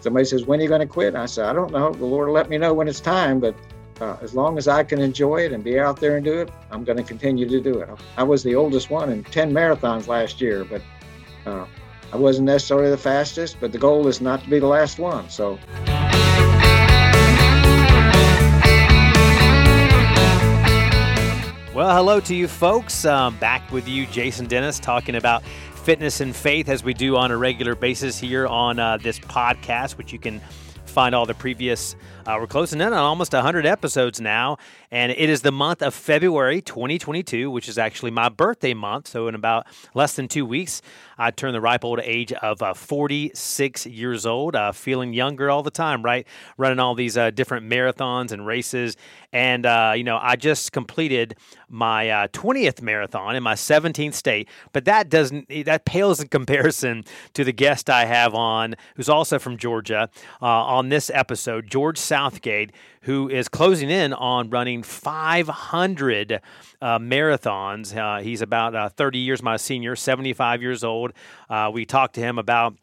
somebody says, "When are you going to quit?" And I said, "I don't know. The Lord will let me know when it's time, but." Uh, as long as I can enjoy it and be out there and do it, I'm going to continue to do it. I was the oldest one in 10 marathons last year, but uh, I wasn't necessarily the fastest, but the goal is not to be the last one. So. Well, hello to you folks. Um, back with you, Jason Dennis, talking about fitness and faith as we do on a regular basis here on uh, this podcast, which you can find all the previous. Uh, we're closing in on almost 100 episodes now, and it is the month of February 2022, which is actually my birthday month. So, in about less than two weeks, I turn the ripe old age of uh, 46 years old, uh, feeling younger all the time, right? Running all these uh, different marathons and races. And, uh, you know, I just completed my 20th uh, marathon in my 17th state, but that doesn't, that pales in comparison to the guest I have on, who's also from Georgia, uh, on this episode, George Southgate, who is closing in on running 500 uh, marathons. Uh, he's about uh, 30 years my senior, 75 years old. Uh, we talked to him about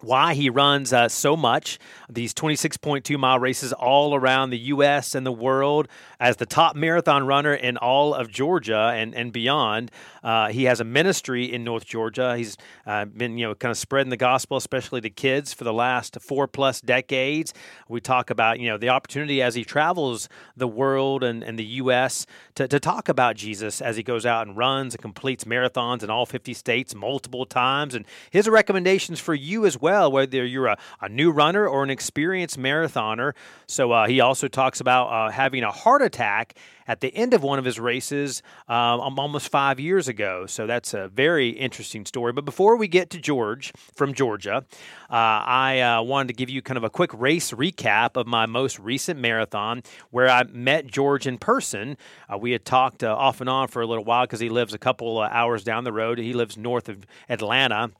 why he runs uh, so much these 26.2 mile races all around the U.S. and the world as the top marathon runner in all of Georgia and, and beyond. Uh, he has a ministry in North Georgia. He's uh, been, you know, kind of spreading the gospel, especially to kids, for the last four plus decades. We talk about, you know, the opportunity as he travels the world and, and the U.S. To, to talk about Jesus as he goes out and runs and completes marathons in all 50 states multiple times. And his recommendations for you as well, whether you're a, a new runner or an experienced marathoner. So uh, he also talks about uh, having a heart attack at the end of one of his races um, um, almost five years ago. So that's a very interesting story. But before we get to George from Georgia, uh, I uh, wanted to give you kind of a quick race recap of my most recent marathon where I met George in person. Uh, we had talked uh, off and on for a little while because he lives a couple hours down the road. He lives north of Atlanta.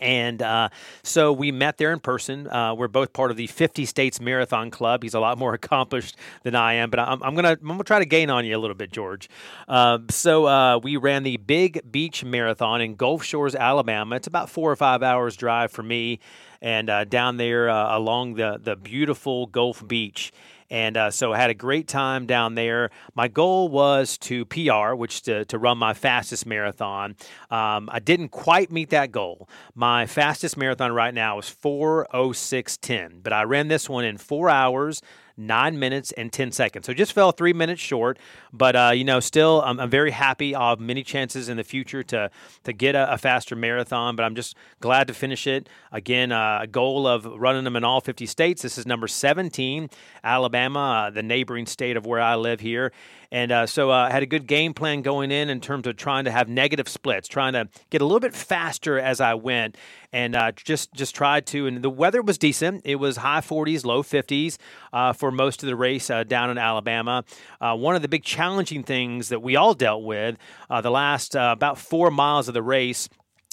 And uh, so we met there in person. Uh, we're both part of the 50 States Marathon Club. He's a lot more accomplished than I am, but I'm, I'm gonna I'm gonna try to gain on you a little bit, George. Uh, so we ran the Big Beach Marathon in Gulf Shores, Alabama. It's about four or five hours drive for me, and uh, down there uh, along the the beautiful Gulf Beach. And uh, so I had a great time down there. My goal was to PR, which to, to run my fastest marathon. Um, I didn't quite meet that goal. My fastest marathon right now is 406.10, but I ran this one in four hours nine minutes and 10 seconds. So just fell three minutes short, but, uh, you know, still, I'm, I'm, very happy. I'll have many chances in the future to, to get a, a faster marathon, but I'm just glad to finish it. Again, uh, a goal of running them in all 50 states. This is number 17, Alabama, uh, the neighboring state of where I live here. And uh, so uh, I had a good game plan going in in terms of trying to have negative splits, trying to get a little bit faster as I went, and uh, just just tried to. And the weather was decent; it was high 40s, low 50s uh, for most of the race uh, down in Alabama. Uh, one of the big challenging things that we all dealt with the last about four miles of the race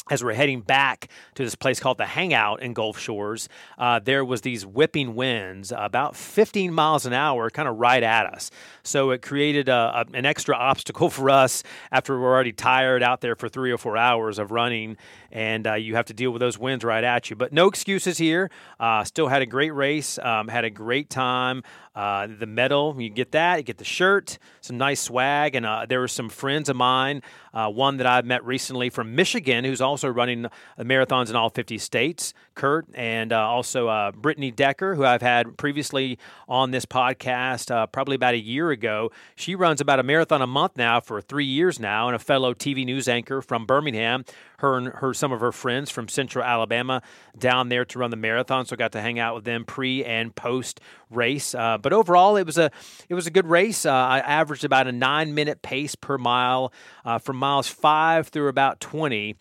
as we're heading back to this place called the Hangout in Gulf Shores, uh, there was these whipping winds, about 15 miles an hour, kind of right at us. So it created a, a, an extra obstacle for us after we're already tired out there for three or four hours of running, and uh, you have to deal with those winds right at you. But no excuses here. Uh, still had a great race, um, had a great time. Uh, the medal, you get that, you get the shirt, some nice swag, and uh, there were some friends of mine. Uh, one that I've met recently from Michigan, who's also running marathons in all 50 states, Kurt, and uh, also Brittany Decker, who I've had previously on this podcast probably about a year ago. She runs about a marathon a month now for three years now, and a fellow TV news anchor from Birmingham her and her some of her friends from Central Alabama down there to run the marathon. So got to hang out with them pre and post race. Uh, but overall, it was a it was a good race. Uh, I averaged about a nine minute pace per mile uh, from miles five through about twenty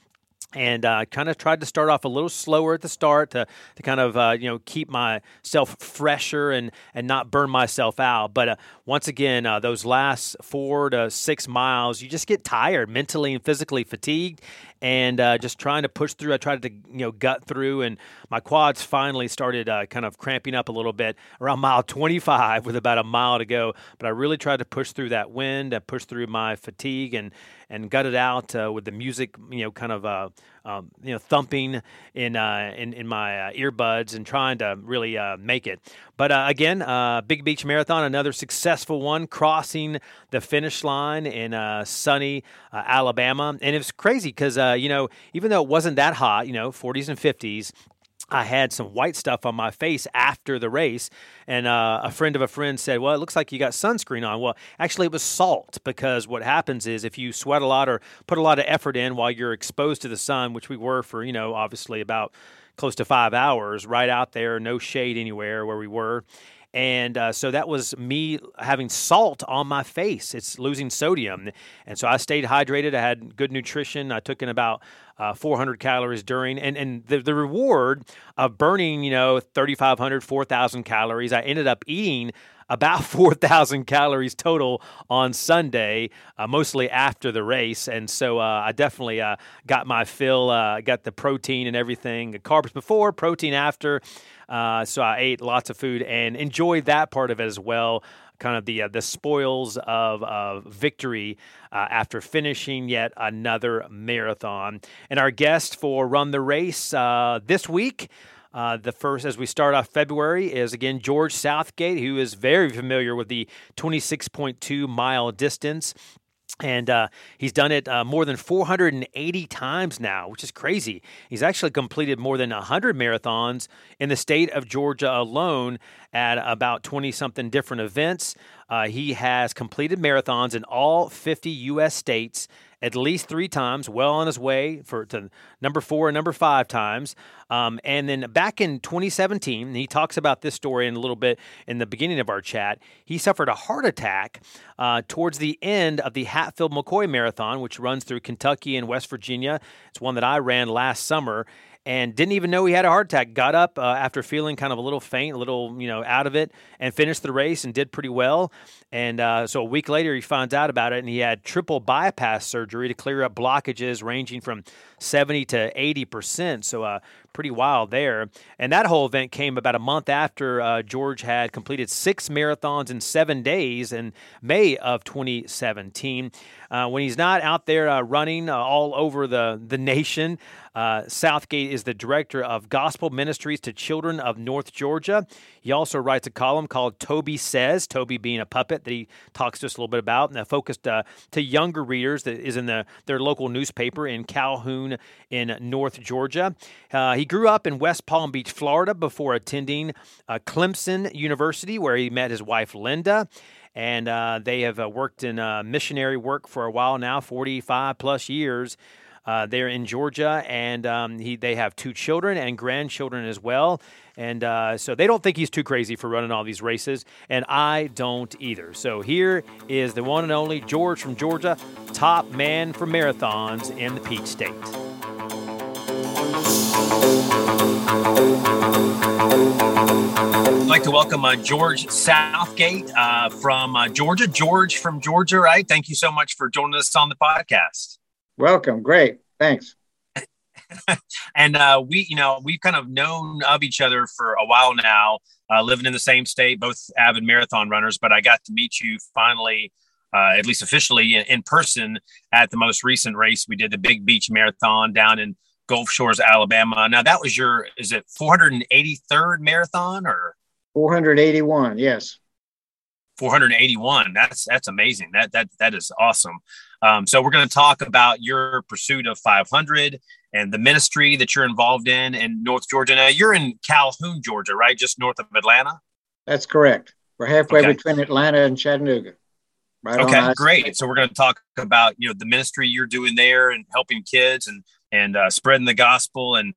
and uh, kind of tried to start off a little slower at the start to, to kind of uh, you know keep myself fresher and and not burn myself out. But uh, once again, uh, those last four to six miles, you just get tired, mentally and physically fatigued, and uh, just trying to push through. I tried to you know gut through, and my quads finally started uh, kind of cramping up a little bit around mile 25 with about a mile to go. But I really tried to push through that wind, and push through my fatigue, and and gut it out uh, with the music, you know, kind of uh, um, you know, thumping in uh, in, in my uh, earbuds and trying to really uh, make it. But uh, again, uh, Big Beach Marathon, another successful one, crossing the finish line in uh, sunny Alabama, and it was crazy because you know, even though it wasn't that hot, you know, 40s and 50s. I had some white stuff on my face after the race, and uh, a friend of a friend said, "Well, it looks like you got sunscreen on." Well, actually, it was salt because what happens is if you sweat a lot or put a lot of effort in while you're exposed to the sun, which we were for you know obviously about close to five hours, right out there, no shade anywhere where we were, and uh, so that was me having salt on my face. It's losing sodium. And so I stayed hydrated. I had good nutrition. I took in about uh, 400 calories during. And, and the, the reward of burning, you know, 3,500, 4,000 calories, I ended up eating about 4,000 calories total on Sunday, uh, mostly after the race. And so uh, I definitely uh, got my fill, uh, got the protein and everything, carbs before, protein after. Uh, so I ate lots of food and enjoyed that part of it as well. Kind of the uh, the spoils of, of victory uh, after finishing yet another marathon. And our guest for Run the Race uh, this week. Uh, the first, as we start off February, is again George Southgate, who is very familiar with the 26.2 mile distance. And uh, he's done it uh, more than 480 times now, which is crazy. He's actually completed more than 100 marathons in the state of Georgia alone at about 20 something different events. Uh, he has completed marathons in all 50 U.S. states at least three times, well on his way for to number four and number five times. Um, and then back in 2017, he talks about this story in a little bit in the beginning of our chat. He suffered a heart attack uh, towards the end of the Hatfield McCoy Marathon, which runs through Kentucky and West Virginia. It's one that I ran last summer and didn't even know he had a heart attack. Got up uh, after feeling kind of a little faint, a little you know out of it, and finished the race and did pretty well. And uh, so a week later, he finds out about it, and he had triple bypass surgery to clear up blockages ranging from 70 to 80 percent. So uh, pretty wild there. And that whole event came about a month after uh, George had completed six marathons in seven days in May of 2017. Uh, when he's not out there uh, running uh, all over the, the nation, uh, Southgate is the director of gospel ministries to children of North Georgia. He also writes a column called Toby Says, Toby being a puppet that he talks to us a little bit about, and focused uh, to younger readers that is in the, their local newspaper in Calhoun in North Georgia. Uh, he grew up in West Palm Beach, Florida, before attending uh, Clemson University, where he met his wife, Linda and uh, they have uh, worked in uh, missionary work for a while now 45 plus years uh, they're in Georgia, and um, he, they have two children and grandchildren as well. And uh, so they don't think he's too crazy for running all these races, and I don't either. So here is the one and only George from Georgia, top man for marathons in the Peach State. I'd like to welcome uh, George Southgate uh, from uh, Georgia. George from Georgia, right? Thank you so much for joining us on the podcast. Welcome. Great. Thanks. and uh, we, you know, we've kind of known of each other for a while now, uh, living in the same state, both avid marathon runners. But I got to meet you finally, uh, at least officially, in, in, person at the most recent race we did, the Big Beach Marathon down in Gulf Shores, Alabama. Now that was your, is it 483rd marathon or 481? Yes. 481. That's that's amazing. That that that is awesome. Um, so we're going to talk about your pursuit of 500 and the ministry that you're involved in in North Georgia. Now you're in Calhoun, Georgia, right? Just north of Atlanta. That's correct. We're halfway okay. between Atlanta and Chattanooga. Right okay, great. So we're going to talk about you know the ministry you're doing there and helping kids and and uh, spreading the gospel and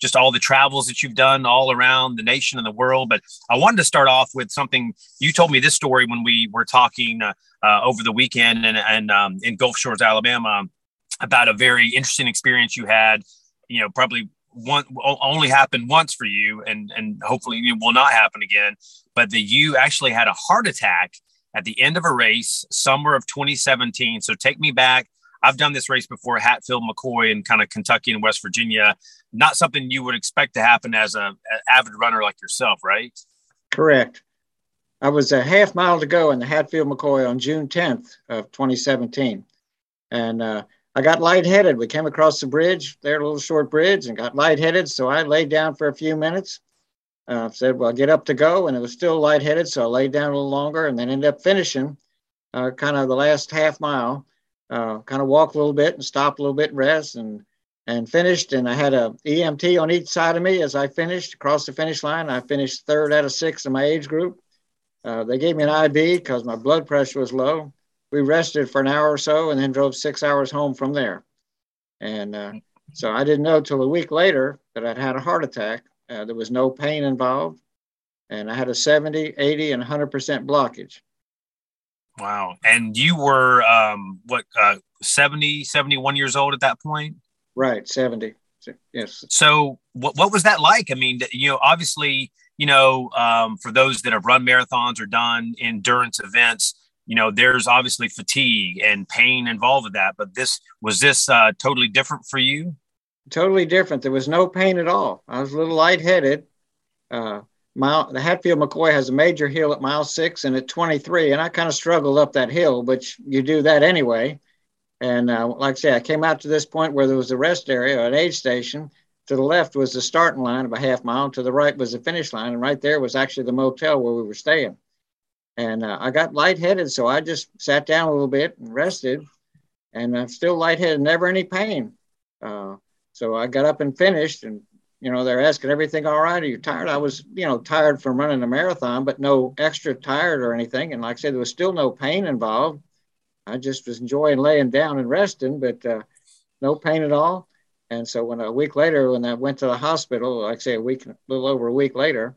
just all the travels that you've done all around the nation and the world. But I wanted to start off with something you told me this story when we were talking uh, uh, over the weekend and, and um, in Gulf Shores, Alabama, about a very interesting experience you had. You know, probably one only happened once for you, and and hopefully it will not happen again. But that you actually had a heart attack at the end of a race, summer of 2017. So take me back I've done this race before, Hatfield, McCoy, and kind of Kentucky and West Virginia. Not something you would expect to happen as a, an avid runner like yourself, right? Correct. I was a half mile to go in the Hatfield McCoy on June 10th of 2017, and uh, I got lightheaded. We came across the bridge, there, a little short bridge, and got lightheaded. So I laid down for a few minutes. Uh, said, "Well, get up to go," and it was still lightheaded, so I laid down a little longer, and then ended up finishing uh, kind of the last half mile. Uh, kind of walked a little bit and stopped a little bit and rest, and and finished. And I had a EMT on each side of me as I finished across the finish line. I finished third out of six in my age group. Uh, they gave me an IV because my blood pressure was low. We rested for an hour or so and then drove six hours home from there. And uh, so I didn't know till a week later that I'd had a heart attack. Uh, there was no pain involved. And I had a 70, 80, and 100% blockage. Wow. And you were, um, what, uh, 70, 71 years old at that point? Right, 70. Yes. So what, what was that like? I mean, you know, obviously, you know, um, for those that have run marathons or done endurance events, you know, there's obviously fatigue and pain involved with that. But this was this uh, totally different for you? Totally different. There was no pain at all. I was a little lightheaded. Uh, mile, the Hatfield McCoy has a major hill at mile six and at 23, and I kind of struggled up that hill, but you do that anyway. And uh, like I say, I came out to this point where there was a rest area, an aid station. To the left was the starting line of a half mile. To the right was the finish line. And right there was actually the motel where we were staying. And uh, I got lightheaded. So I just sat down a little bit and rested. And I'm still lightheaded, never any pain. Uh, so I got up and finished. And, you know, they're asking everything all right. Are you tired? I was, you know, tired from running a marathon, but no extra tired or anything. And like I said, there was still no pain involved. I just was enjoying laying down and resting, but uh, no pain at all. And so when a week later, when I went to the hospital, like I say, a week, a little over a week later,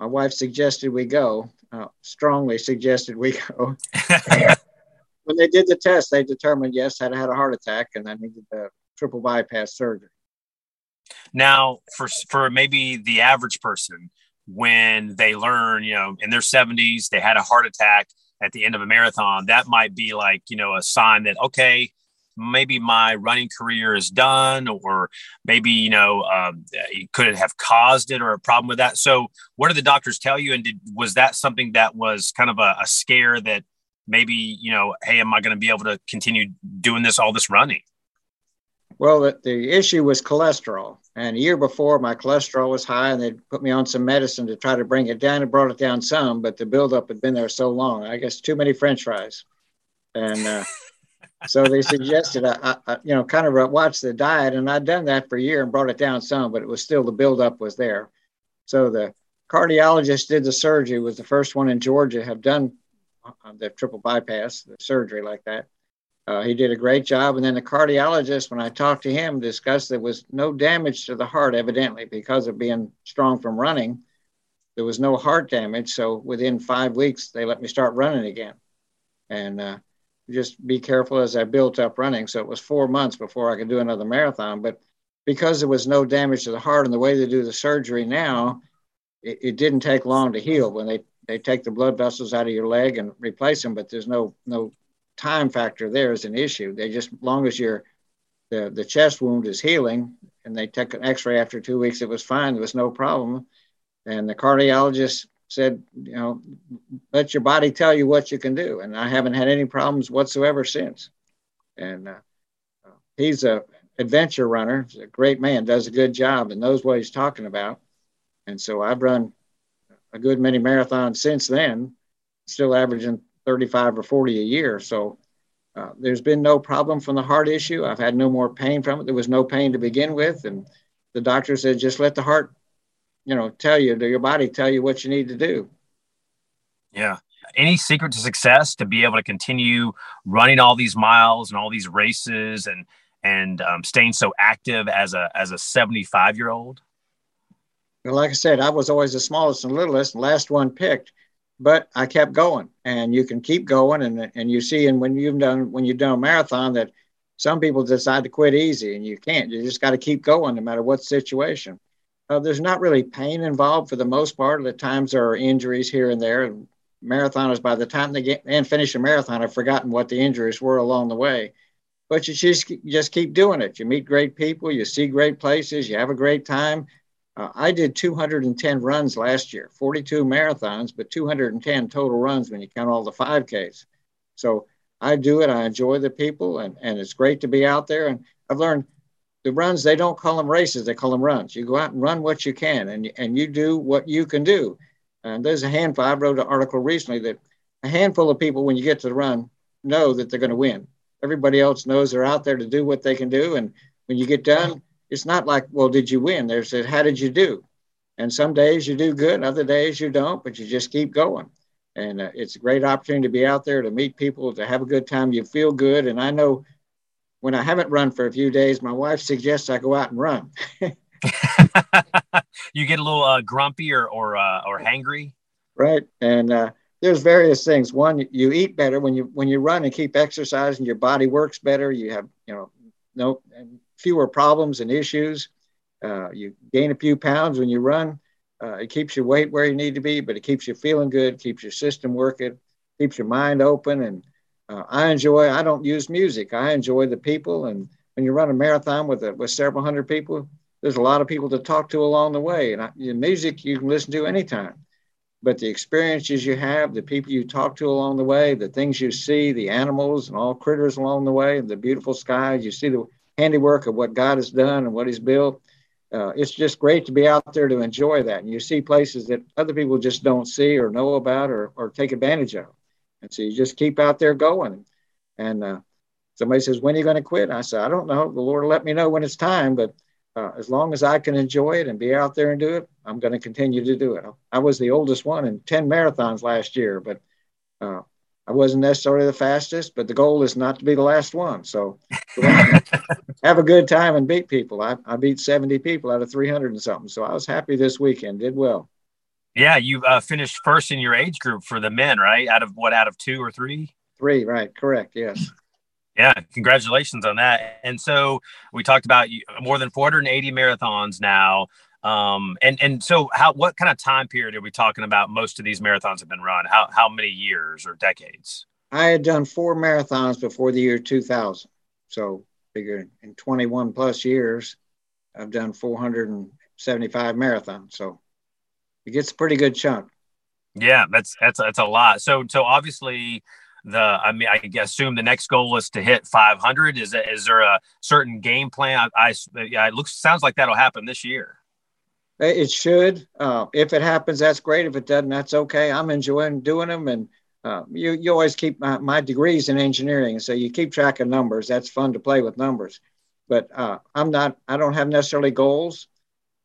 my wife suggested we go. Uh, strongly suggested we go. when they did the test, they determined yes, I had a heart attack and I needed a triple bypass surgery. Now, for for maybe the average person, when they learn, you know, in their 70s, they had a heart attack at the end of a marathon, that might be like, you know, a sign that, okay, maybe my running career is done, or maybe, you know, um, could it have caused it or a problem with that? So, what did the doctors tell you? And did, was that something that was kind of a, a scare that maybe, you know, hey, am I going to be able to continue doing this, all this running? Well, the, the issue was cholesterol. And a year before, my cholesterol was high, and they put me on some medicine to try to bring it down. It brought it down some, but the buildup had been there so long. I guess too many French fries, and uh, so they suggested I, I, you know, kind of watch the diet, and I'd done that for a year and brought it down some, but it was still the buildup was there. So the cardiologist did the surgery. Was the first one in Georgia have done uh, the triple bypass, the surgery like that. Uh, he did a great job. And then the cardiologist, when I talked to him, discussed there was no damage to the heart, evidently, because of being strong from running. There was no heart damage. So within five weeks, they let me start running again. And uh, just be careful as I built up running. So it was four months before I could do another marathon. But because there was no damage to the heart and the way they do the surgery now, it, it didn't take long to heal when they, they take the blood vessels out of your leg and replace them, but there's no no time factor there is an issue. They just, long as your the, the chest wound is healing and they took an x-ray after two weeks, it was fine. There was no problem. And the cardiologist said, you know, let your body tell you what you can do. And I haven't had any problems whatsoever since. And uh, he's a adventure runner. He's a great man, does a good job and knows what he's talking about. And so I've run a good many marathons since then, still averaging 35 or 40 a year. So uh, there's been no problem from the heart issue. I've had no more pain from it. There was no pain to begin with. And the doctor said, just let the heart, you know, tell you, do your body tell you what you need to do. Yeah. Any secret to success to be able to continue running all these miles and all these races and, and um, staying so active as a, as a 75 year old? Well, like I said, I was always the smallest and littlest and last one picked but I kept going and you can keep going. And, and you see, and when you've done, when you've done a marathon that some people decide to quit easy and you can't, you just got to keep going no matter what situation. Uh, there's not really pain involved for the most part. At times there are injuries here and there. Marathoners, by the time they get and finish a marathon, have forgotten what the injuries were along the way. But you just, you just keep doing it. You meet great people, you see great places, you have a great time. Uh, I did 210 runs last year, 42 marathons, but 210 total runs when you count all the 5Ks. So I do it. I enjoy the people, and, and it's great to be out there. And I've learned the runs, they don't call them races, they call them runs. You go out and run what you can, and, and you do what you can do. And there's a handful, I wrote an article recently that a handful of people, when you get to the run, know that they're going to win. Everybody else knows they're out there to do what they can do. And when you get done, it's not like, well, did you win? There's a, how did you do? And some days you do good, and other days you don't, but you just keep going. And uh, it's a great opportunity to be out there to meet people, to have a good time. You feel good. And I know when I haven't run for a few days, my wife suggests I go out and run. you get a little uh, grumpy or or uh, or hangry, right? And uh, there's various things. One, you eat better when you when you run and keep exercising. Your body works better. You have you know no fewer problems and issues. Uh, you gain a few pounds when you run. Uh, it keeps your weight where you need to be, but it keeps you feeling good, keeps your system working, keeps your mind open. And uh, I enjoy. I don't use music. I enjoy the people. And when you run a marathon with a, with several hundred people, there's a lot of people to talk to along the way. And I, music you can listen to anytime but the experiences you have, the people you talk to along the way, the things you see, the animals and all critters along the way, the beautiful skies, you see the handiwork of what God has done and what He's built. Uh, it's just great to be out there to enjoy that. And you see places that other people just don't see or know about or, or take advantage of. And so you just keep out there going. And uh, somebody says, When are you going to quit? And I said, I don't know. The Lord let me know when it's time. But uh, as long as I can enjoy it and be out there and do it, I'm going to continue to do it. I was the oldest one in 10 marathons last year, but uh, I wasn't necessarily the fastest, but the goal is not to be the last one. So have a good time and beat people. I, I beat 70 people out of 300 and something. So I was happy this weekend, did well. Yeah, you uh, finished first in your age group for the men, right? Out of what, out of two or three? Three, right. Correct. Yes. Yeah, congratulations on that. And so we talked about more than 480 marathons now. Um, and and so how what kind of time period are we talking about? Most of these marathons have been run. How how many years or decades? I had done four marathons before the year 2000. So figure in 21 plus years, I've done 475 marathons. So it gets a pretty good chunk. Yeah, that's that's that's a lot. So so obviously the I mean I assume the next goal is to hit 500. Is that is there a certain game plan? I, I yeah, it looks sounds like that'll happen this year. It should. Uh, if it happens, that's great. If it doesn't, that's okay. I'm enjoying doing them, and uh, you you always keep my, my degrees in engineering, so you keep track of numbers. That's fun to play with numbers. But uh, I'm not. I don't have necessarily goals,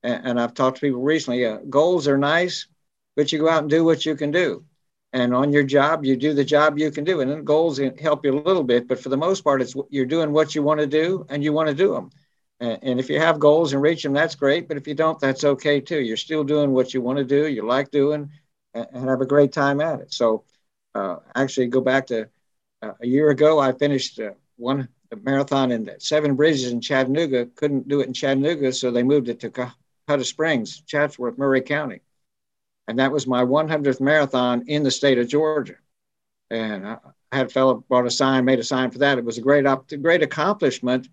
and, and I've talked to people recently. Uh, goals are nice, but you go out and do what you can do and on your job you do the job you can do and then goals help you a little bit but for the most part it's you're doing what you want to do and you want to do them and, if you have goals and reach them that's great but if you don't that's okay too you're still doing what you want to do you like doing and, have a great time at it so uh, actually go back to uh, a year ago i finished uh, one marathon in seven bridges in chattanooga couldn't do it in chattanooga so they moved it to Cohutta Springs, Chatsworth, Murray County and that was my 100th marathon in the state of Georgia. And I had a fellow brought a sign, made a sign for that. It was a great, up, great accomplishment.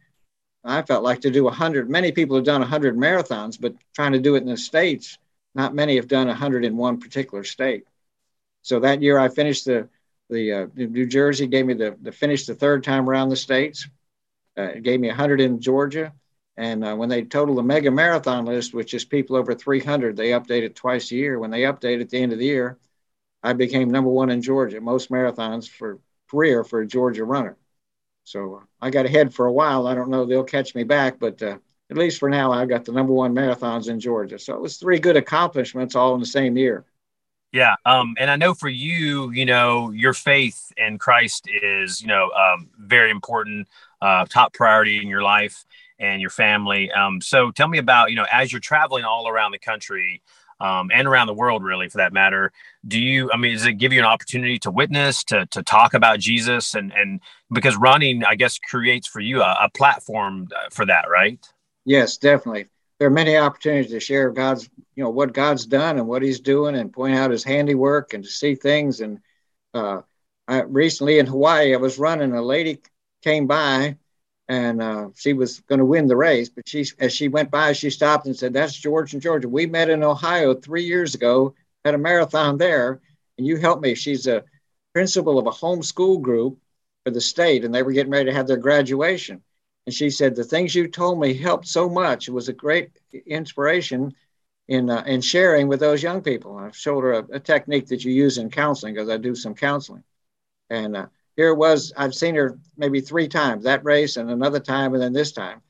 I felt like to do 100. Many people have done 100 marathons, but trying to do it in the states, not many have done 100 in one particular state. So that year, I finished the the uh, New Jersey gave me the the finish the third time around the states. Uh, it gave me 100 in Georgia, and uh, when they total the mega marathon list, which is people over 300, they update it twice a year. When they update at the end of the year, I became number one in Georgia, most marathons for career for a Georgia runner. So I got ahead for a while. I don't know they'll catch me back, but uh, at least for now, I've got the number one marathons in Georgia. So it was three good accomplishments all in the same year. Yeah, um, and I know for you, you know, your faith in Christ is, you know, um, very important, uh, top priority in your life and your family. Um, so tell me about, you know, as you're traveling all around the country um, and around the world, really, for that matter, do you, I mean, does it give you an opportunity to witness, to, to talk about Jesus? And, and because running, I guess, creates for you a, a platform uh, for that, right? Yes, definitely. There are many opportunities to share God's, you know, what God's done and what He's doing, and point out His handiwork and to see things. And uh, I, recently in Hawaii, I was running. A lady came by and uh, she was going to win the race. But she, as she went by, she stopped and said, "That's George and Georgia. We met in Ohio three years ago, had a marathon there, and you helped me." She's a principal of a homeschool group, for the state, and they were getting ready to have their graduation. And she said, "The things you told me helped so much. It was a great inspiration in uh, in sharing with those young people." I've showed her a, a technique that you use in counseling because I do some counseling, and uh, here it was. I've seen her maybe three times that race, and another time, and then this time.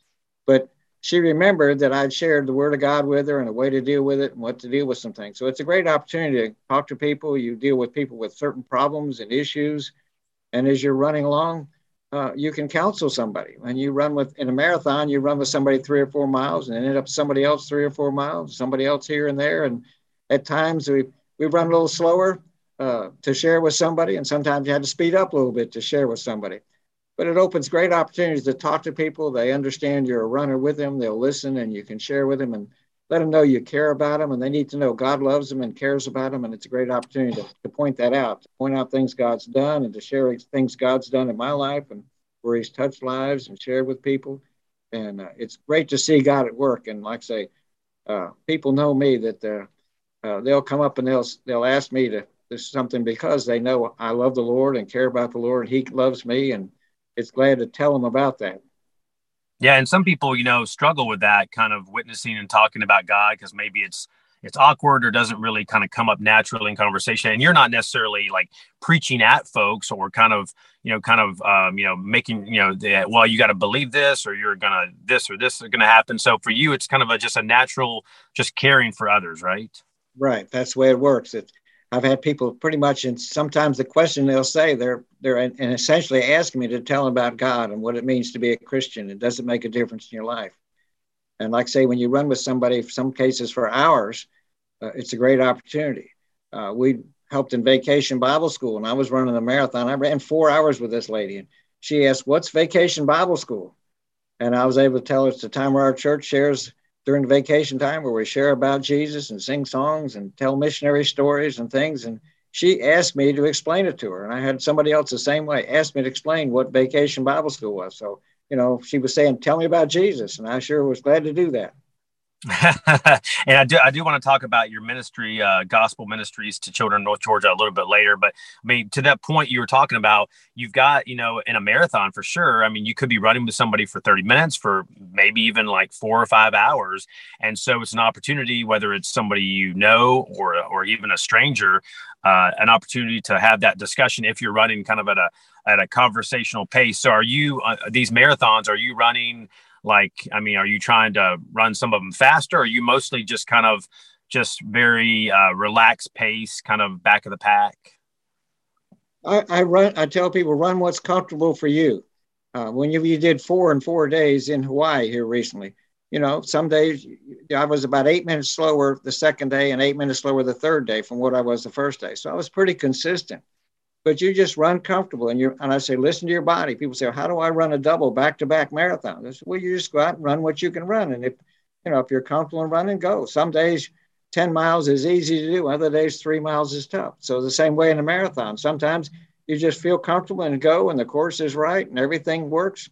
But she remembered that I'd shared the Word of God with her and a way to deal with it and what to deal with some things. So it's a great opportunity to talk to people. You deal with people with certain problems and issues, and as you're running along, uh, you can counsel somebody. When you run with in a marathon, you run with somebody three or four miles, and end up somebody else three or four miles, somebody else here and there, and at times we we run a little slower uh, to share with somebody, and sometimes you had to speed up a little bit to share with somebody but it opens great opportunities to talk to people. They understand you're a runner with them. They'll listen and you can share with them and let them know you care about them. And they need to know God loves them and cares about them. And it's a great opportunity to, to point that out, to point out things God's done and to share things God's done in my life and where He's touched lives and shared with people. And uh, it's great to see God at work. And like I say, uh, people know me that uh, uh they'll come up and they'll they'll ask me to something because they know I love the Lord and care about the Lord. He loves me and it's glad to tell them about that. Yeah, and some people, you know, struggle with that kind of witnessing and talking about God because maybe it's it's awkward or doesn't really kind of come up naturally in conversation. And you're not necessarily like preaching at folks or kind of, you know, kind of, um, you know, making, you know, the, well, you got to believe this or you're gonna this or this is gonna happen. So for you, it's kind of a, just a natural, just caring for others, right? Right. That's the way it works. It's I've had people pretty much, and sometimes the question they'll say they're they're and essentially asking me to tell them about God and what it means to be a Christian. It doesn't make a difference in your life. And like say, when you run with somebody, some cases for hours, uh, it's a great opportunity. Uh, we helped in Vacation Bible School, and I was running the marathon. I ran four hours with this lady, and she asked, "What's Vacation Bible School?" And I was able to tell her it's the time where our church shares during vacation time where we share about Jesus and sing songs and tell missionary stories and things. And she asked me to explain it to her. And I had somebody else the same way asked me to explain what vacation Bible school was. So, you know, she was saying, Tell me about Jesus. And I sure was glad to do that. and I do, I do want to talk about your ministry, uh, gospel ministries to children in North Georgia a little bit later. But I mean, to that point you were talking about, you've got, you know, in a marathon for sure. I mean, you could be running with somebody for 30 minutes for maybe even like four or five hours. And so it's an opportunity, whether it's somebody you know or, or even a stranger, uh, an opportunity to have that discussion if you're running kind of at a, at a conversational pace. So are you, uh, these marathons, are you running like i mean are you trying to run some of them faster? Or are you mostly just kind of just very uh, relaxed pace kind of back of the pack? I, I run i tell people run what's comfortable for you. Uh, when you, you did four and four days in hawaii here recently you know some days i was about eight minutes slower the second day and eight minutes slower the third day from what i was the first day. So i was pretty consistent but you just run comfortable and you and I say, listen to your body. People say, how do I run a double back to back marathon? I say, well, you just go out and run what you can run. And if you know, if you're comfortable in running, go. Some days 10 miles is easy to do, other days three miles is tough. So the same way in a marathon. Sometimes you just feel comfortable and go and the course is right and everything works.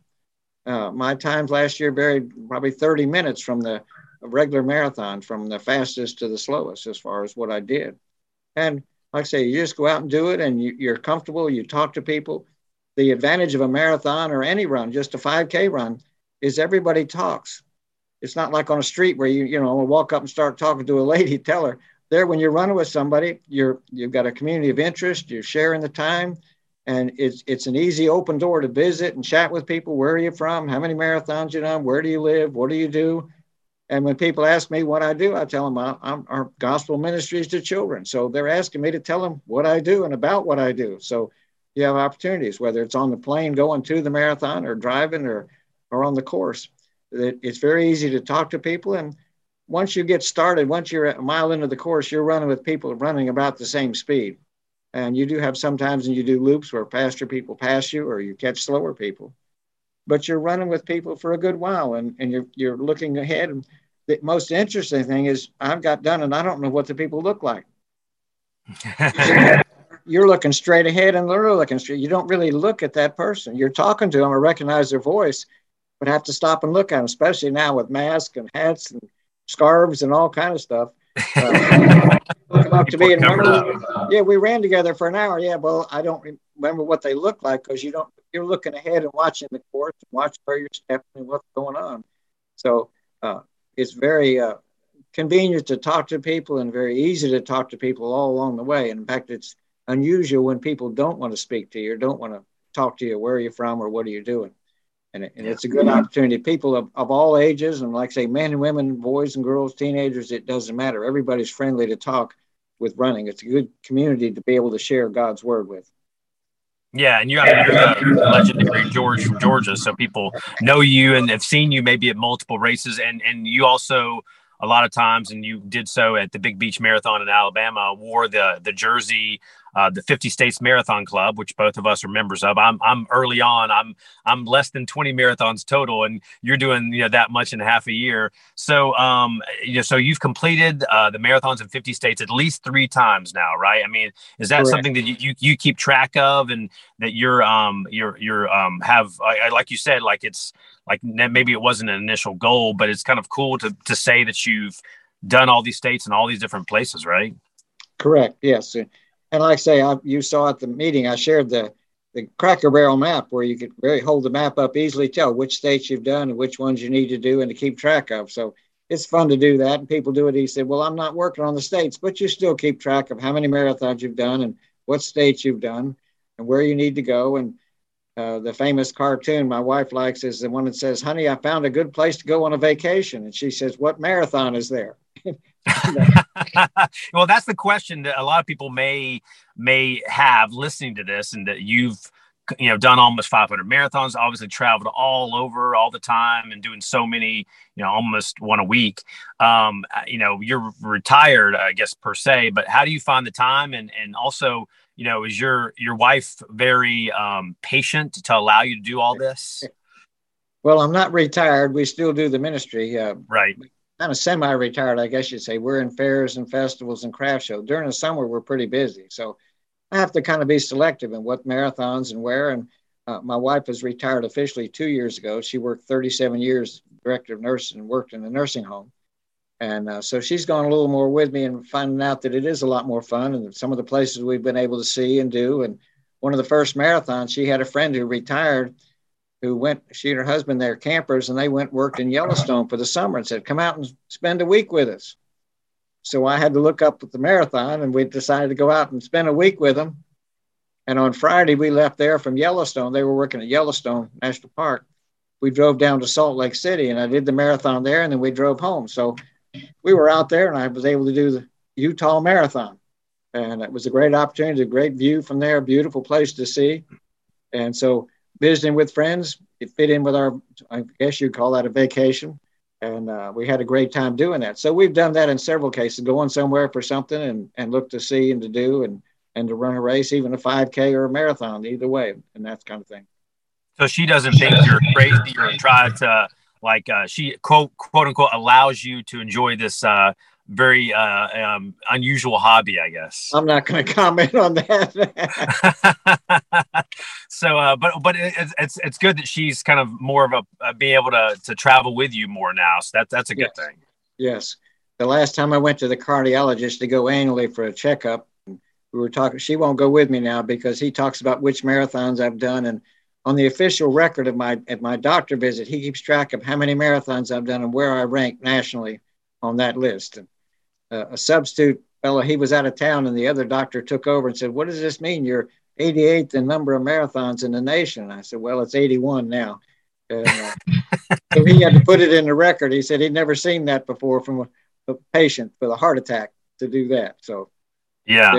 Uh, my times last year varied probably 30 minutes from the regular marathon, from the fastest to the slowest as far as what I did. And like I say, you just go out and do it and you, you're comfortable, you talk to people. The advantage of a marathon or any run, just a 5K run, is everybody talks. It's not like on a street where you, you know, walk up and start talking to a lady, tell her. There, when you're running with somebody, you're you've got a community of interest, you're sharing the time, and it's it's an easy open door to visit and chat with people. Where are you from? How many marathons you done? Where do you live? What do you do? And when people ask me what I do, I tell them I'm, our gospel ministries to children. So they're asking me to tell them what I do and about what I do. So you have opportunities, whether it's on the plane going to the marathon or driving or, or on the course. It, it's very easy to talk to people. And once you get started, once you're a mile into the course, you're running with people running about the same speed. And you do have sometimes, and you do loops where faster people pass you or you catch slower people. But you're running with people for a good while and, and you're, you're looking ahead. And the most interesting thing is I've got done and I don't know what the people look like. you're looking straight ahead and they're looking straight. You don't really look at that person. You're talking to them or recognize their voice, but have to stop and look at them, especially now with masks and hats and scarves and all kind of stuff. Uh, up to me and remember, yeah, we ran together for an hour. Yeah, well, I don't remember what they look like because you don't you're looking ahead and watching the course and watching where you're stepping and what's going on. So uh, it's very uh, convenient to talk to people and very easy to talk to people all along the way. And in fact, it's unusual when people don't want to speak to you or don't want to talk to you. Where are you from or what are you doing? And, and it's a good opportunity. People of, of all ages, and like I say, men and women, boys and girls, teenagers, it doesn't matter. Everybody's friendly to talk with running. It's a good community to be able to share God's word with. Yeah, and you're, you're the legendary George from Georgia, so people know you and have seen you maybe at multiple races, and and you also a lot of times, and you did so at the Big Beach Marathon in Alabama, wore the the jersey uh, the 50 States Marathon Club, which both of us are members of. I'm I'm early on. I'm I'm less than 20 marathons total, and you're doing you know that much in half a year. So um you know so you've completed uh, the marathons in 50 states at least three times now, right? I mean, is that Correct. something that you, you, you keep track of and that you're um you're you're um have I, like you said like it's like maybe it wasn't an initial goal, but it's kind of cool to to say that you've done all these states and all these different places, right? Correct. Yes. And like I say, I, you saw at the meeting, I shared the, the Cracker Barrel map where you could really hold the map up, easily tell which states you've done and which ones you need to do and to keep track of. So it's fun to do that. And people do it. He said, Well, I'm not working on the states, but you still keep track of how many marathons you've done and what states you've done and where you need to go. And uh, the famous cartoon my wife likes is the one that says, Honey, I found a good place to go on a vacation. And she says, What marathon is there? well, that's the question that a lot of people may may have listening to this, and that you've you know done almost 500 marathons obviously traveled all over all the time and doing so many you know almost one a week. Um you know you're retired i guess per se but how do you find the time? And and also you know is your your wife very um patient to allow you to do all this? Well i'm not retired. We still do the ministry uh, right kind of semi-retired, I guess you'd say. We're in fairs and festivals and craft shows. During the summer, we're pretty busy, so I have to kind of be selective in what marathons and where. And uh, my wife was retired officially two years ago. She worked 37 years, director of nursing, and worked in a nursing home. And uh, so she's gone a little more with me and finding out that it is a lot more fun and some of the places we've been able to see and do. And one of the first marathons, she had a friend who retired who went, she and her husband, they're campers, and they went worked in Yellowstone for the summer and said, come out and spend a week with us. So I had to look up at the marathon and we decided to go out and spend a week with them. And on Friday, we left there from Yellowstone. They were working at Yellowstone National Park. We drove down to Salt Lake City and I did the marathon there and then we drove home. So we were out there and I was able to do the Utah Marathon. And it was a great opportunity, a great view from there, beautiful place to see. And so visiting with friends. It fit in with our, I guess you'd call that a vacation. And uh, we had a great time doing that. So we've done that in several cases, going somewhere for something and, and look to see and to do and, and to run a race, even a 5K or a marathon, either way, and that kind of thing. So she doesn't think you're crazy or try to like uh, she quote quote unquote allows you to enjoy this uh, very uh, um, unusual hobby, I guess. I'm not going to comment on that. so, uh, but but it's, it's it's good that she's kind of more of a uh, being able to to travel with you more now. So that that's a good yes. thing. Yes. The last time I went to the cardiologist to go annually for a checkup, we were talking. She won't go with me now because he talks about which marathons I've done and. On the official record of my at my doctor visit, he keeps track of how many marathons I've done and where I rank nationally on that list. And uh, a substitute fellow, he was out of town, and the other doctor took over and said, "What does this mean? You're 88th in number of marathons in the nation." I said, "Well, it's 81 now." And, uh, so he had to put it in the record. He said he'd never seen that before from a, a patient with a heart attack to do that. So, yeah.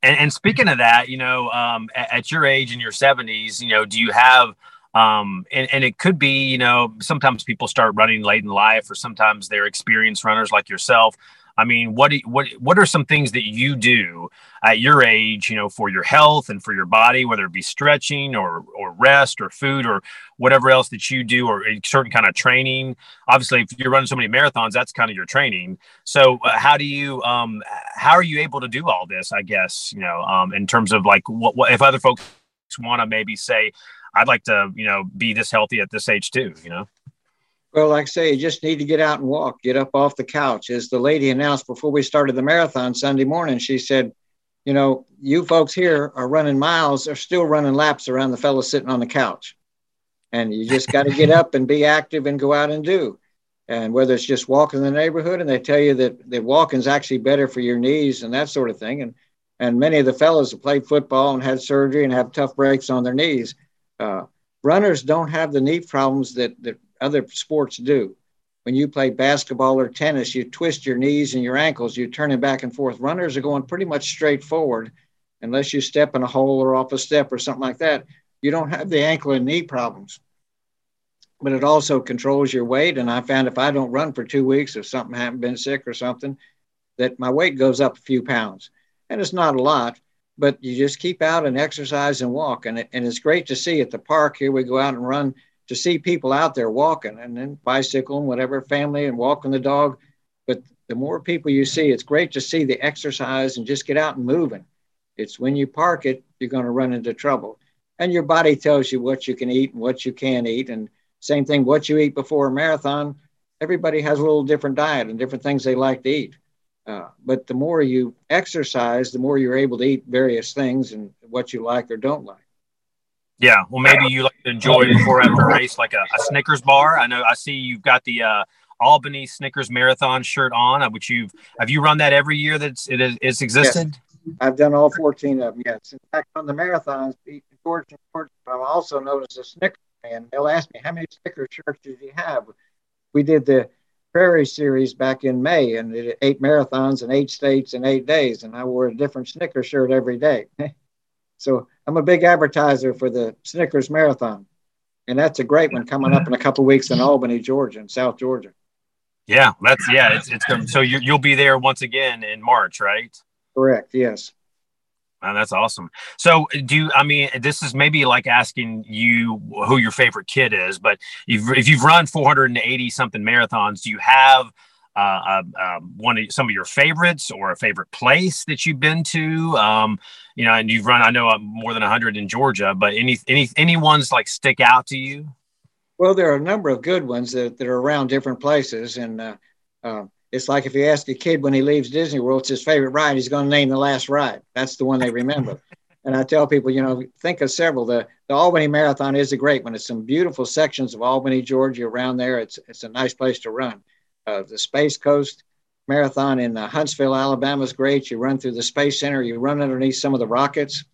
And, and, speaking of that, you know, um, at, at, your age in your 70s, you know, do you have um, and, and it could be, you know, sometimes people start running late in life, or sometimes they're experienced runners like yourself. I mean, what what what are some things that you do at your age, you know, for your health and for your body, whether it be stretching or or rest or food or whatever else that you do, or a certain kind of training? Obviously, if you're running so many marathons, that's kind of your training. So, uh, how do you um how are you able to do all this? I guess you know, um, in terms of like what, what if other folks want to maybe say, I'd like to, you know, be this healthy at this age too, you know? Well, like I say, you just need to get out and walk, get up off the couch. As the lady announced before we started the marathon Sunday morning, she said, you know, you folks here are running miles, are still running laps around the fellow sitting on the couch. And you just got to get up and be active and go out and do. And whether it's just walking in the neighborhood and they tell you that, that walking is actually better for your knees and that sort of thing. And, and many of the fellows that played football and had surgery and have tough breaks on their knees, uh, runners don't have the knee problems that, that other sports do. When you play basketball or tennis, you twist your knees and your ankles, you're turning back and forth. Runners are going pretty much straight forward unless you step in a hole or off a step or something like that. You don't have the ankle and knee problems. But it also controls your weight. And I found if I don't run for two weeks, if something haven't been sick or something, that my weight goes up a few pounds. And it's not a lot, but you just keep out and exercise and walk. And, it, and it's great to see at the park here, we go out and run to see people out there walking and then bicycling, whatever, family and walking the dog. But the more people you see, it's great to see the exercise and just get out and moving. It's when you park it, you're going to run into trouble. And your body tells you what you can eat and what you can't eat. And same thing, what you eat before a marathon. Everybody has a little different diet and different things they like to eat. Uh, but the more you exercise, the more you're able to eat various things and what you like or don't like. Yeah, well, maybe you like to enjoy before after a race, like a, a Snickers bar. I know I see you've got the uh, Albany Snickers Marathon shirt on, uh, which you've have you run that every year that's it is it's existed. Yes. I've done all 14 of them. Yes, in fact, on the marathons, George and George, I've also noticed a Snickers fan. They'll ask me how many Snickers shirts do you have. We did the Prairie Series back in May, and it eight marathons in eight states in eight days, and I wore a different Snickers shirt every day. so I'm a big advertiser for the Snickers Marathon, and that's a great one coming up in a couple weeks in Albany, Georgia, in South Georgia. Yeah, that's yeah. It's it's so you you'll be there once again in March, right? Correct. Yes. Man, that's awesome. So, do you, I mean, this is maybe like asking you who your favorite kid is, but if, if you've run 480 something marathons, do you have uh, uh, um, one of some of your favorites or a favorite place that you've been to? Um, you know, and you've run, I know, uh, more than 100 in Georgia, but any any any ones like stick out to you? Well, there are a number of good ones that, that are around different places, and uh, uh, it's like if you ask a kid when he leaves Disney World, it's his favorite ride, he's going to name the last ride. That's the one they remember. and I tell people, you know, think of several. The the Albany Marathon is a great one. It's some beautiful sections of Albany, Georgia, around there. It's it's a nice place to run. Uh, the Space Coast Marathon in uh, Huntsville, Alabama is great. You run through the Space Center, you run underneath some of the rockets.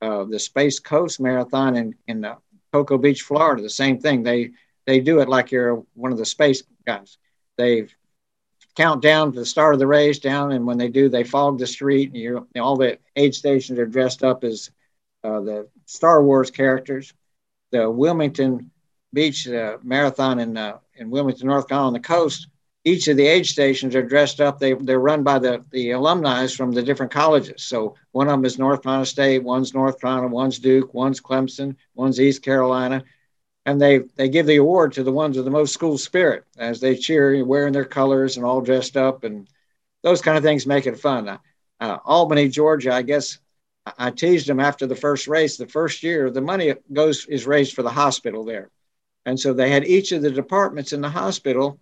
Uh, the Space Coast Marathon in, in uh, Cocoa Beach, Florida, the same thing. They they do it like you're one of the space guys. They count down to the start of the race down, and when they do, they fog the street. And you all the aid stations are dressed up as uh, the Star Wars characters. The Wilmington Beach uh, Marathon in uh, in Wilmington, North Carolina, on the coast each of the aid stations are dressed up. They, they're run by the, the alumni from the different colleges. So one of them is North Carolina State, one's North Carolina, one's Duke, one's Clemson, one's East Carolina. And they, they give the award to the ones with the most school spirit as they cheer, wearing their colors and all dressed up. And those kind of things make it fun. Uh, uh, Albany, Georgia, I guess I teased them after the first race. The first year, the money goes is raised for the hospital there. And so they had each of the departments in the hospital –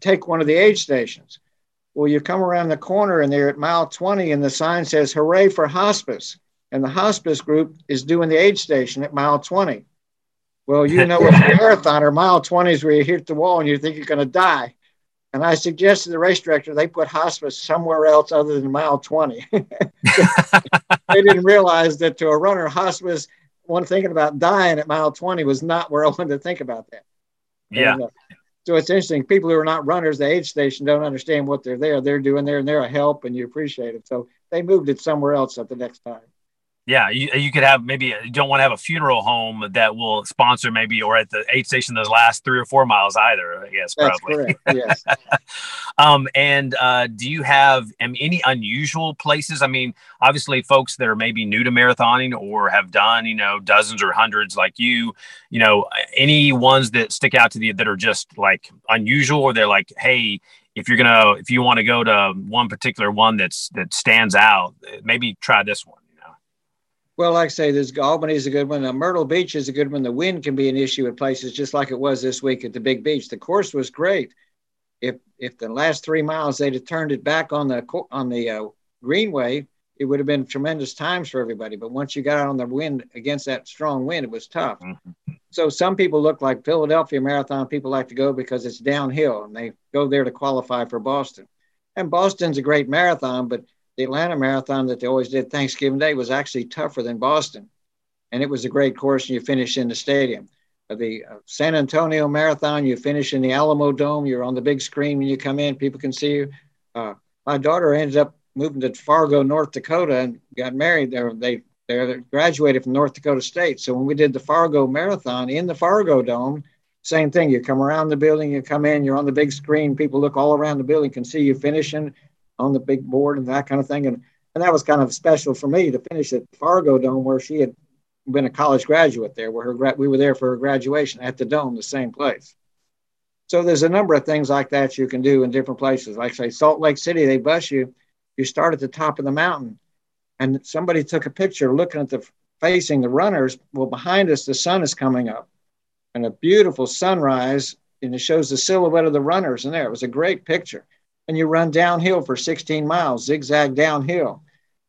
take one of the aid stations. Well, you come around the corner and they're at mile 20 and the sign says, Hooray for hospice. And the hospice group is doing the aid station at mile 20. Well, you know, it's a marathon or mile 20 is where you hit the wall and you think you're going to die. And I suggested to the race director they put hospice somewhere else other than mile 20. they didn't realize that to a runner, hospice, one thinking about dying at mile 20 was not where I wanted to think about that. Yeah. And, uh, so it's interesting. People who are not runners, the aid station don't understand what they're there. They're doing there and they're a help and you appreciate it. So they moved it somewhere else at the next time yeah, you, you could have maybe you don't want to have a funeral home that will sponsor maybe or at the aid station those last three or four miles either. I guess That's probably. Correct. Yes. um, and uh, do you have um, any unusual places? I mean, obviously, folks that are maybe new to marathoning or have done you know dozens or hundreds like you, you know, any ones that stick out to you that are just like unusual or they're like, hey, if you're gonna if you want to go to one particular one that's that stands out, maybe try this one. Well, like I say, there's Albany is a good one. Now, Myrtle Beach is a good one. The wind can be an issue at places just like it was this week at the Big Beach. The course was great. If if the last three miles they'd have turned it back on the on the uh, greenway, it would have been tremendous times for everybody. But once you got out on the wind against that strong wind, it was tough. Mm-hmm. So some people look like Philadelphia Marathon. People like to go because it's downhill and they go there to qualify for Boston. And Boston's a great marathon, but the Atlanta Marathon that they always did Thanksgiving Day was actually tougher than Boston. And it was a great course, and you finish in the stadium. Uh, the uh, San Antonio Marathon, you finish in the Alamo Dome. You're on the big screen when you come in, people can see you. Uh, my daughter ended up moving to Fargo, North Dakota, and got married there. They they graduated from North Dakota State. So when we did the Fargo Marathon in the Fargo Dome, same thing. You come around the building, you come in, you're on the big screen. People look all around the building, can see you finishing on the big board and that kind of thing. And and that was kind of special for me to finish at Fargo Dome, where she had been a college graduate there, where her we were there for her graduation at the Dome, the same place. So there's a number of things like that you can do in different places. Like say Salt Lake City, they bus you. You start at the top of the mountain, and somebody took a picture looking at the facing the runners. Well, behind us, the sun is coming up, and a beautiful sunrise, and it shows the silhouette of the runners in there. It was a great picture and you run downhill for 16 miles, zigzag downhill.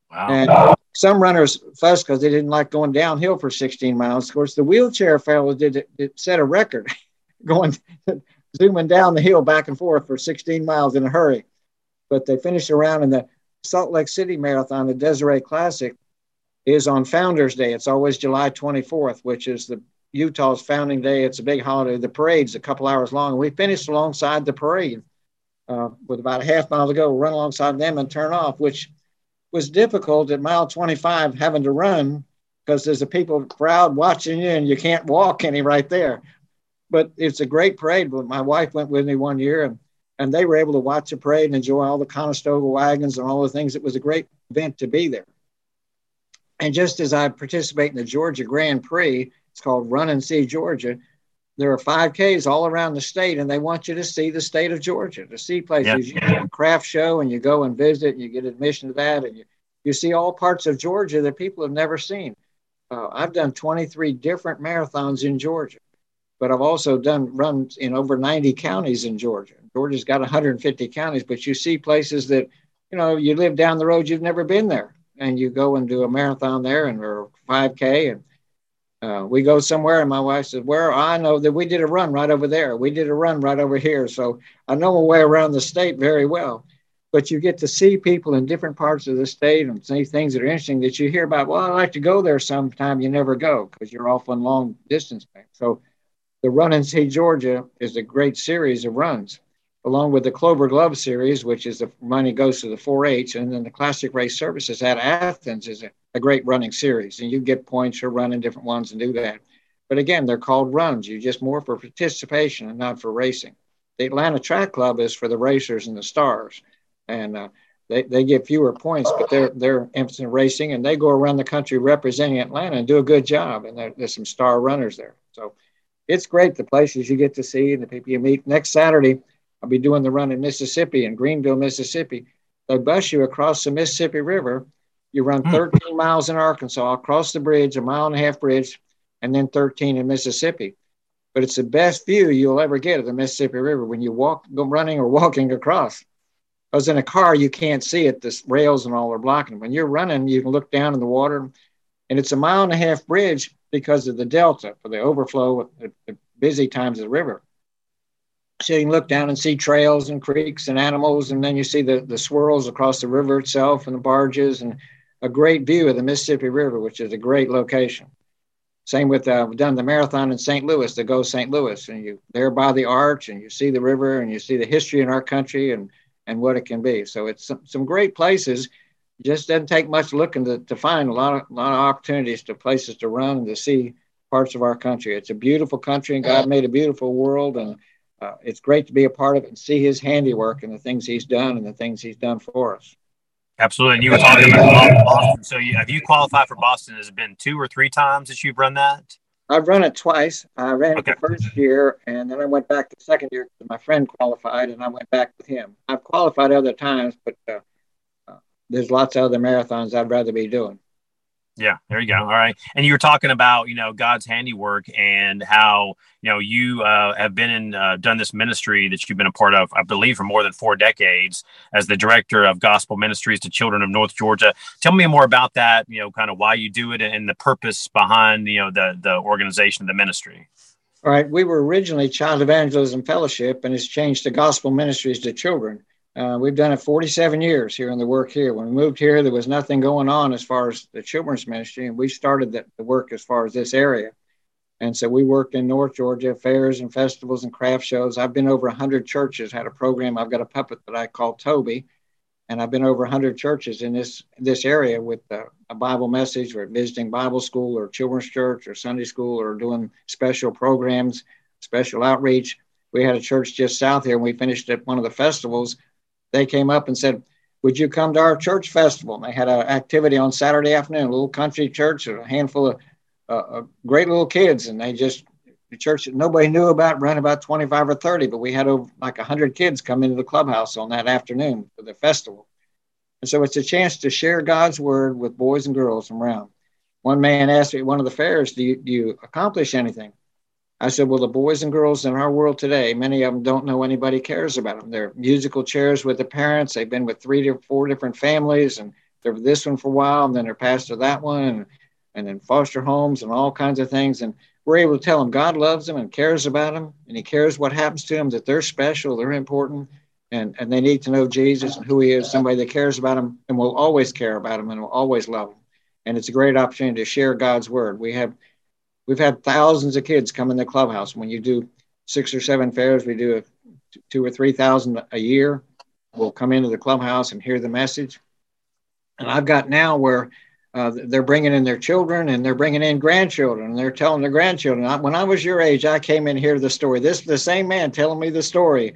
Wow. And some runners fussed because they didn't like going downhill for 16 miles. Of course, the wheelchair fellow did it, set a record, going zooming down the hill back and forth for 16 miles in a hurry. But they finished around in the Salt Lake City Marathon, the Deseret Classic, is on Founders Day. It's always July 24th, which is the Utah's founding day. It's a big holiday. The parade's a couple hours long. We finished alongside the parade uh, with about a half mile to go, run alongside them and turn off, which was difficult at mile 25 having to run because there's a people crowd watching you and you can't walk any right there. But it's a great parade. But my wife went with me one year and, and they were able to watch the parade and enjoy all the Conestoga wagons and all the things. It was a great event to be there. And just as I participate in the Georgia Grand Prix, it's called Run and See Georgia there are 5Ks all around the state, and they want you to see the state of Georgia, to see places. Yeah. You get a craft show, and you go and visit, and you get admission to that, and you, you see all parts of Georgia that people have never seen. Uh, I've done 23 different marathons in Georgia, but I've also done runs in over 90 counties in Georgia. Georgia's got 150 counties, but you see places that, you know, you live down the road, you've never been there, and you go and do a marathon there and or 5K, and uh, we go somewhere and my wife says, Where I know that we did a run right over there. We did a run right over here. So I know my way around the state very well. But you get to see people in different parts of the state and see things that are interesting that you hear about. Well, I like to go there sometime. You never go because you're off on long distance. So the Run and See Georgia is a great series of runs, along with the Clover Glove series, which is the money goes to the 4-H, and then the Classic Race Services at Athens is a a great running series, and you get points for running different ones and do that. But again, they're called runs. You just more for participation and not for racing. The Atlanta Track Club is for the racers and the stars, and uh, they, they get fewer points, but they're they're in racing, and they go around the country representing Atlanta and do a good job. And there, there's some star runners there, so it's great the places you get to see and the people you meet. Next Saturday, I'll be doing the run in Mississippi in Greenville, Mississippi. They bus you across the Mississippi River you run hmm. 13 miles in Arkansas, across the bridge, a mile and a half bridge, and then 13 in Mississippi. But it's the best view you'll ever get of the Mississippi River when you walk, go running or walking across. Because in a car, you can't see it. The rails and all are blocking. When you're running, you can look down in the water, and it's a mile and a half bridge because of the delta for the overflow at the busy times of the river. So you can look down and see trails and creeks and animals, and then you see the, the swirls across the river itself and the barges and a great view of the Mississippi River, which is a great location. Same with uh, we've done the marathon in St. Louis, the Go St. Louis, and you there by the arch, and you see the river, and you see the history in our country, and and what it can be. So it's some, some great places. just doesn't take much looking to, to find a lot of lot of opportunities to places to run and to see parts of our country. It's a beautiful country, and God made a beautiful world, and uh, it's great to be a part of it and see His handiwork and the things He's done and the things He's done for us. Absolutely. And you were talking about Boston. So you, have you qualified for Boston? Has it been two or three times that you've run that? I've run it twice. I ran okay. it the first year, and then I went back the second year because my friend qualified, and I went back with him. I've qualified other times, but uh, uh, there's lots of other marathons I'd rather be doing. Yeah, there you go. All right. And you were talking about, you know, God's handiwork and how, you know, you uh, have been in, uh, done this ministry that you've been a part of, I believe, for more than four decades as the director of gospel ministries to children of North Georgia. Tell me more about that, you know, kind of why you do it and the purpose behind, you know, the, the organization, of the ministry. All right. We were originally Child Evangelism Fellowship and it's changed to Gospel Ministries to Children. Uh, we've done it 47 years here in the work here. When we moved here, there was nothing going on as far as the children's ministry, and we started the, the work as far as this area. And so we worked in North Georgia, fairs and festivals and craft shows. I've been over 100 churches, had a program. I've got a puppet that I call Toby, and I've been over 100 churches in this this area with uh, a Bible message or visiting Bible school or children's church or Sunday school or doing special programs, special outreach. We had a church just south here, and we finished at one of the festivals they came up and said, Would you come to our church festival? And they had an activity on Saturday afternoon, a little country church, a handful of uh, uh, great little kids. And they just, the church that nobody knew about ran about 25 or 30, but we had over like 100 kids come into the clubhouse on that afternoon for the festival. And so it's a chance to share God's word with boys and girls around. One man asked me one of the fairs, do you, do you accomplish anything? I said, well, the boys and girls in our world today, many of them don't know anybody cares about them. They're musical chairs with the parents. They've been with three to four different families, and they're this one for a while, and then they're passed to that one, and, and then foster homes and all kinds of things. And we're able to tell them God loves them and cares about them, and He cares what happens to them, that they're special, they're important, and, and they need to know Jesus and who He is, somebody that cares about them and will always care about them and will always love them. And it's a great opportunity to share God's word. We have we've had thousands of kids come in the clubhouse. When you do six or seven fairs, we do a, two or three thousand a year. Will come into the clubhouse and hear the message. And I've got now where uh, they're bringing in their children and they're bringing in grandchildren and they're telling their grandchildren. I, when I was your age, I came in here the story. This the same man telling me the story,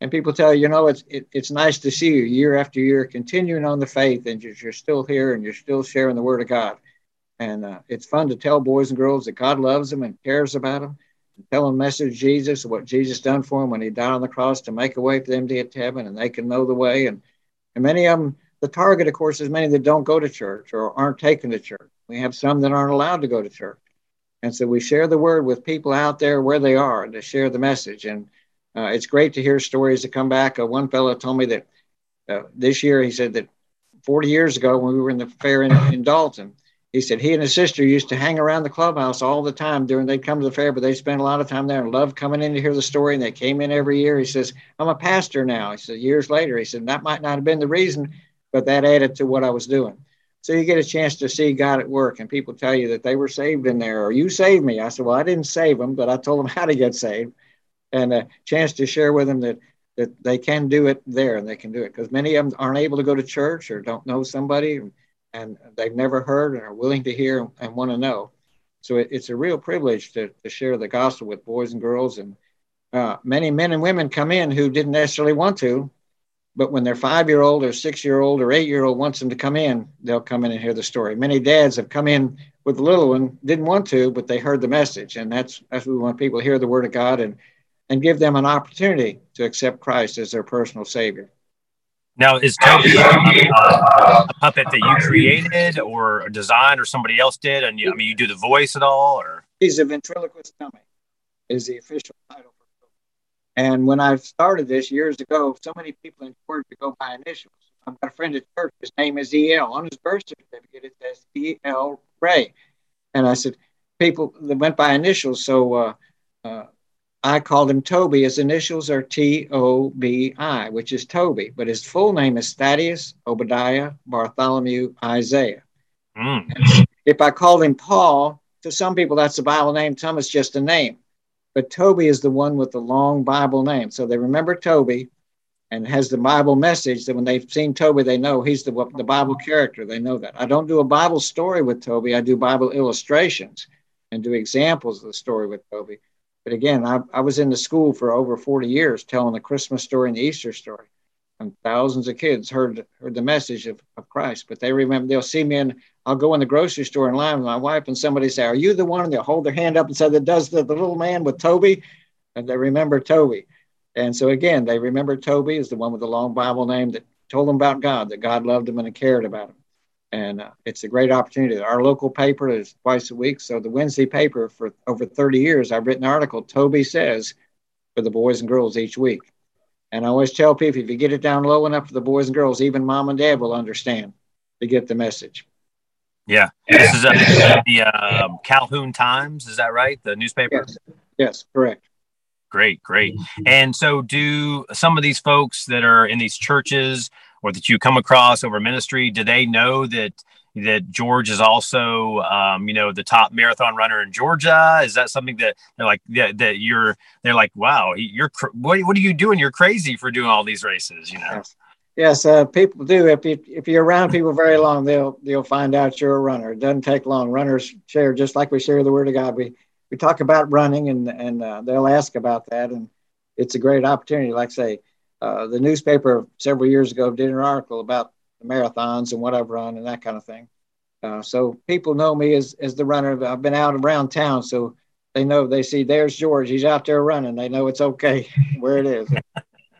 and people tell you, you know, it's it, it's nice to see you year after year continuing on the faith, and you're, you're still here and you're still sharing the word of God. And uh, it's fun to tell boys and girls that God loves them and cares about them. And tell them the message of Jesus, what Jesus done for them when he died on the cross to make a way for them to get to heaven and they can know the way. And, and many of them, the target, of course, is many that don't go to church or aren't taken to church. We have some that aren't allowed to go to church. And so we share the word with people out there where they are to share the message. And uh, it's great to hear stories that come back. Uh, one fellow told me that uh, this year, he said that 40 years ago when we were in the fair in, in Dalton, he said he and his sister used to hang around the clubhouse all the time during they'd come to the fair, but they spent a lot of time there and loved coming in to hear the story. And they came in every year. He says, I'm a pastor now. He said, years later, he said, that might not have been the reason, but that added to what I was doing. So you get a chance to see God at work, and people tell you that they were saved in there, or you saved me. I said, Well, I didn't save them, but I told them how to get saved. And a chance to share with them that that they can do it there and they can do it because many of them aren't able to go to church or don't know somebody they've never heard and are willing to hear and want to know. So it, it's a real privilege to, to share the gospel with boys and girls. And uh, many men and women come in who didn't necessarily want to, but when their five year old or six year old or eight year old wants them to come in, they'll come in and hear the story. Many dads have come in with the little one, didn't want to, but they heard the message. And that's, that's what we want people to hear the word of God and, and give them an opportunity to accept Christ as their personal Savior. Now, is Toby a, a, puppet that you created or designed or somebody else did? And you, I mean, you do the voice at all, or he's a ventriloquist dummy, is the official title And when I started this years ago, so many people church to go by initials. I've got a friend at church. His name is E.L. On his birth certificate, it says E.L. Ray. And I said, people that went by initials. So uh, uh, I called him Toby. His initials are T O B I, which is Toby, but his full name is Thaddeus Obadiah Bartholomew Isaiah. Mm. If I called him Paul, to some people that's a Bible name, some it's just a name. But Toby is the one with the long Bible name. So they remember Toby and has the Bible message that when they've seen Toby, they know he's the, the Bible character. They know that. I don't do a Bible story with Toby, I do Bible illustrations and do examples of the story with Toby. But again, I, I was in the school for over 40 years telling the Christmas story and the Easter story. And thousands of kids heard heard the message of, of Christ. But they remember, they'll see me and I'll go in the grocery store in line with my wife and somebody say, Are you the one? And they'll hold their hand up and say, That does the, the little man with Toby? And they remember Toby. And so again, they remember Toby as the one with the long Bible name that told them about God, that God loved them and cared about them. And uh, it's a great opportunity. Our local paper is twice a week, so the Wednesday paper for over 30 years, I've written an article. Toby says for the boys and girls each week, and I always tell people if you get it down low enough for the boys and girls, even mom and dad will understand to get the message. Yeah, this is uh, the uh, Calhoun Times. Is that right? The newspaper. Yes, yes correct. Great, great. And so, do some of these folks that are in these churches or that you come across over ministry, do they know that that George is also, um, you know, the top marathon runner in Georgia? Is that something that they're like that, that you're? They're like, wow, you're what? What are you doing? You're crazy for doing all these races, you know. Yes, yes uh, people do. If you if you're around people very long, they'll they'll find out you're a runner. It doesn't take long. Runners share just like we share the word of God. We we talk about running, and and uh, they'll ask about that, and it's a great opportunity. Like I say, uh, the newspaper several years ago did an article about the marathons and what I've run and that kind of thing. Uh, so people know me as as the runner. I've been out around town, so they know they see there's George. He's out there running. They know it's okay where it is.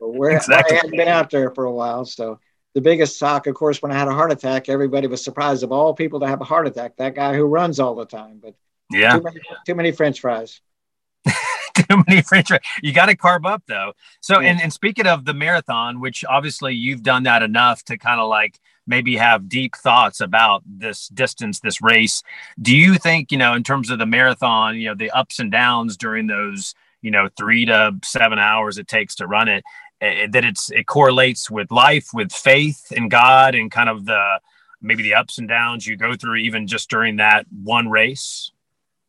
But where exactly. I hadn't been out there for a while, so the biggest shock, of course, when I had a heart attack, everybody was surprised of all people to have a heart attack. That guy who runs all the time, but yeah, too many, too many French fries. Too many French fries. You got to carb up though. So, yeah. and, and speaking of the marathon, which obviously you've done that enough to kind of like maybe have deep thoughts about this distance, this race. Do you think, you know, in terms of the marathon, you know, the ups and downs during those, you know, three to seven hours it takes to run it, eh, that it's it correlates with life, with faith in God, and kind of the maybe the ups and downs you go through even just during that one race?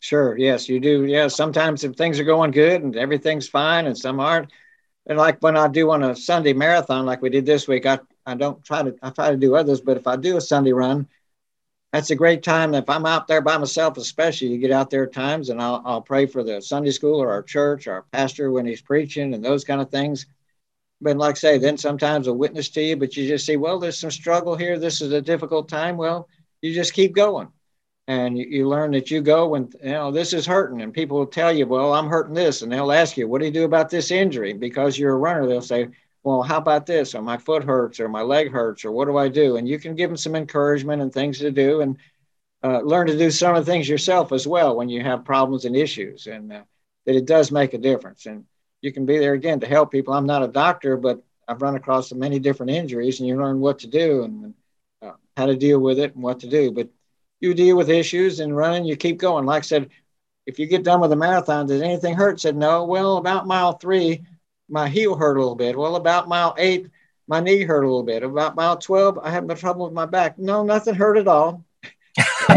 Sure. Yes, you do. Yeah. Sometimes if things are going good and everything's fine, and some aren't. And like when I do on a Sunday marathon, like we did this week, I, I don't try to I try to do others, but if I do a Sunday run, that's a great time. If I'm out there by myself, especially, you get out there at times, and I'll I'll pray for the Sunday school or our church, our pastor when he's preaching, and those kind of things. But like I say, then sometimes a witness to you, but you just see, well, there's some struggle here. This is a difficult time. Well, you just keep going and you, learn that you go and you know this is hurting and people will tell you well i'm hurting this and they'll ask you what do you do about this injury? Because you're a runner they'll say well how about this? Or my foot hurts or my leg hurts or what do i do? And you can give them some encouragement and things to do and uh, learn to do some of the things yourself as well when you have problems and issues and uh, that it does make a difference. And you can be there again to help people. I'm not a doctor but i've run across many different injuries and you learn what to do and uh, how to deal with it and what to do. But you deal with issues and running, you keep going. Like I said, if you get done with a marathon, does anything hurt? Said no. Well, about mile three, my heel hurt a little bit. Well, about mile eight, my knee hurt a little bit. About mile 12, I have no trouble with my back. No, nothing hurt at all.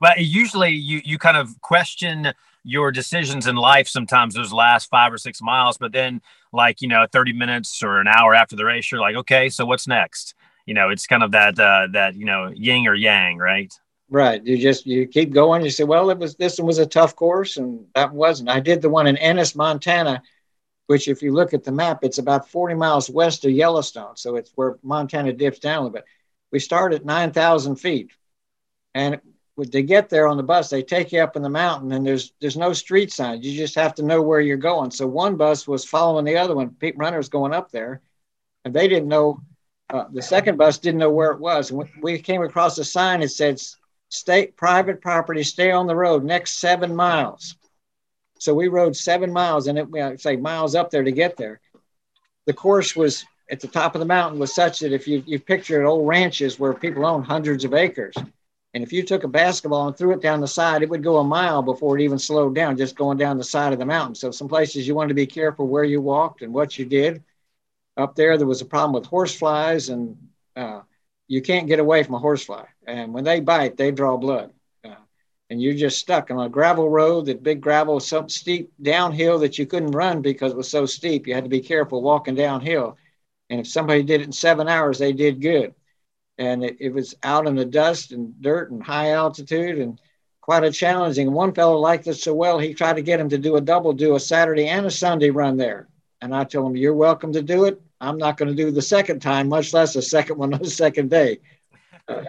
well, usually you, you kind of question your decisions in life sometimes those last five or six miles, but then like, you know, 30 minutes or an hour after the race, you're like, okay, so what's next? You know, it's kind of that uh, that you know yin or yang, right? Right. You just you keep going. You say, well, it was this one was a tough course, and that wasn't. I did the one in Ennis, Montana, which, if you look at the map, it's about 40 miles west of Yellowstone. So it's where Montana dips down a little bit. We start at 9,000 feet, and to get there on the bus, they take you up in the mountain, and there's there's no street signs. You just have to know where you're going. So one bus was following the other one. Pete runners going up there, and they didn't know uh, the second bus didn't know where it was. We came across a sign that said, "State private property, stay on the road next seven miles." So we rode seven miles, and it we say miles up there to get there. The course was at the top of the mountain was such that if you you picture old ranches where people own hundreds of acres, and if you took a basketball and threw it down the side, it would go a mile before it even slowed down, just going down the side of the mountain. So some places you wanted to be careful where you walked and what you did up there, there was a problem with horse flies, and uh, you can't get away from a horsefly. And when they bite, they draw blood. Uh, and you're just stuck on a gravel road, that big gravel, so steep downhill that you couldn't run because it was so steep. You had to be careful walking downhill. And if somebody did it in seven hours, they did good. And it, it was out in the dust and dirt and high altitude and quite a challenging. One fellow liked it so well, he tried to get him to do a double, do a Saturday and a Sunday run there. And I tell him, You're welcome to do it. I'm not going to do the second time, much less a second one on the second day. Uh,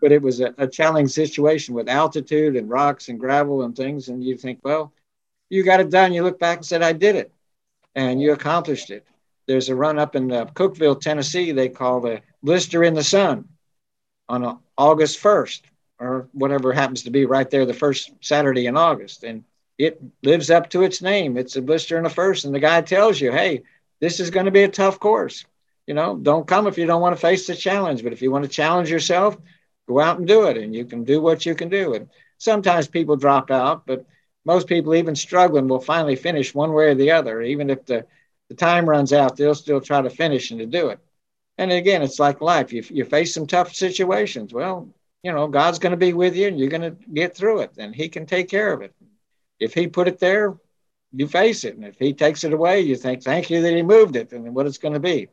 but it was a, a challenging situation with altitude and rocks and gravel and things. And you think, well, you got it done. You look back and said, I did it. And you accomplished it. There's a run up in uh, Cookeville, Tennessee, they call the blister in the sun. on August 1st or whatever happens to be right there the first Saturday in August. And it lives up to its name. It's a blister and a first. And the guy tells you, hey, this is going to be a tough course. You know, don't come if you don't want to face the challenge. But if you want to challenge yourself, go out and do it. And you can do what you can do. And sometimes people drop out, but most people, even struggling, will finally finish one way or the other. Even if the, the time runs out, they'll still try to finish and to do it. And again, it's like life. You, you face some tough situations. Well, you know, God's going to be with you and you're going to get through it and He can take care of it. If He put it there, you face it. And if He takes it away, you think, thank you that He moved it and what it's going to be.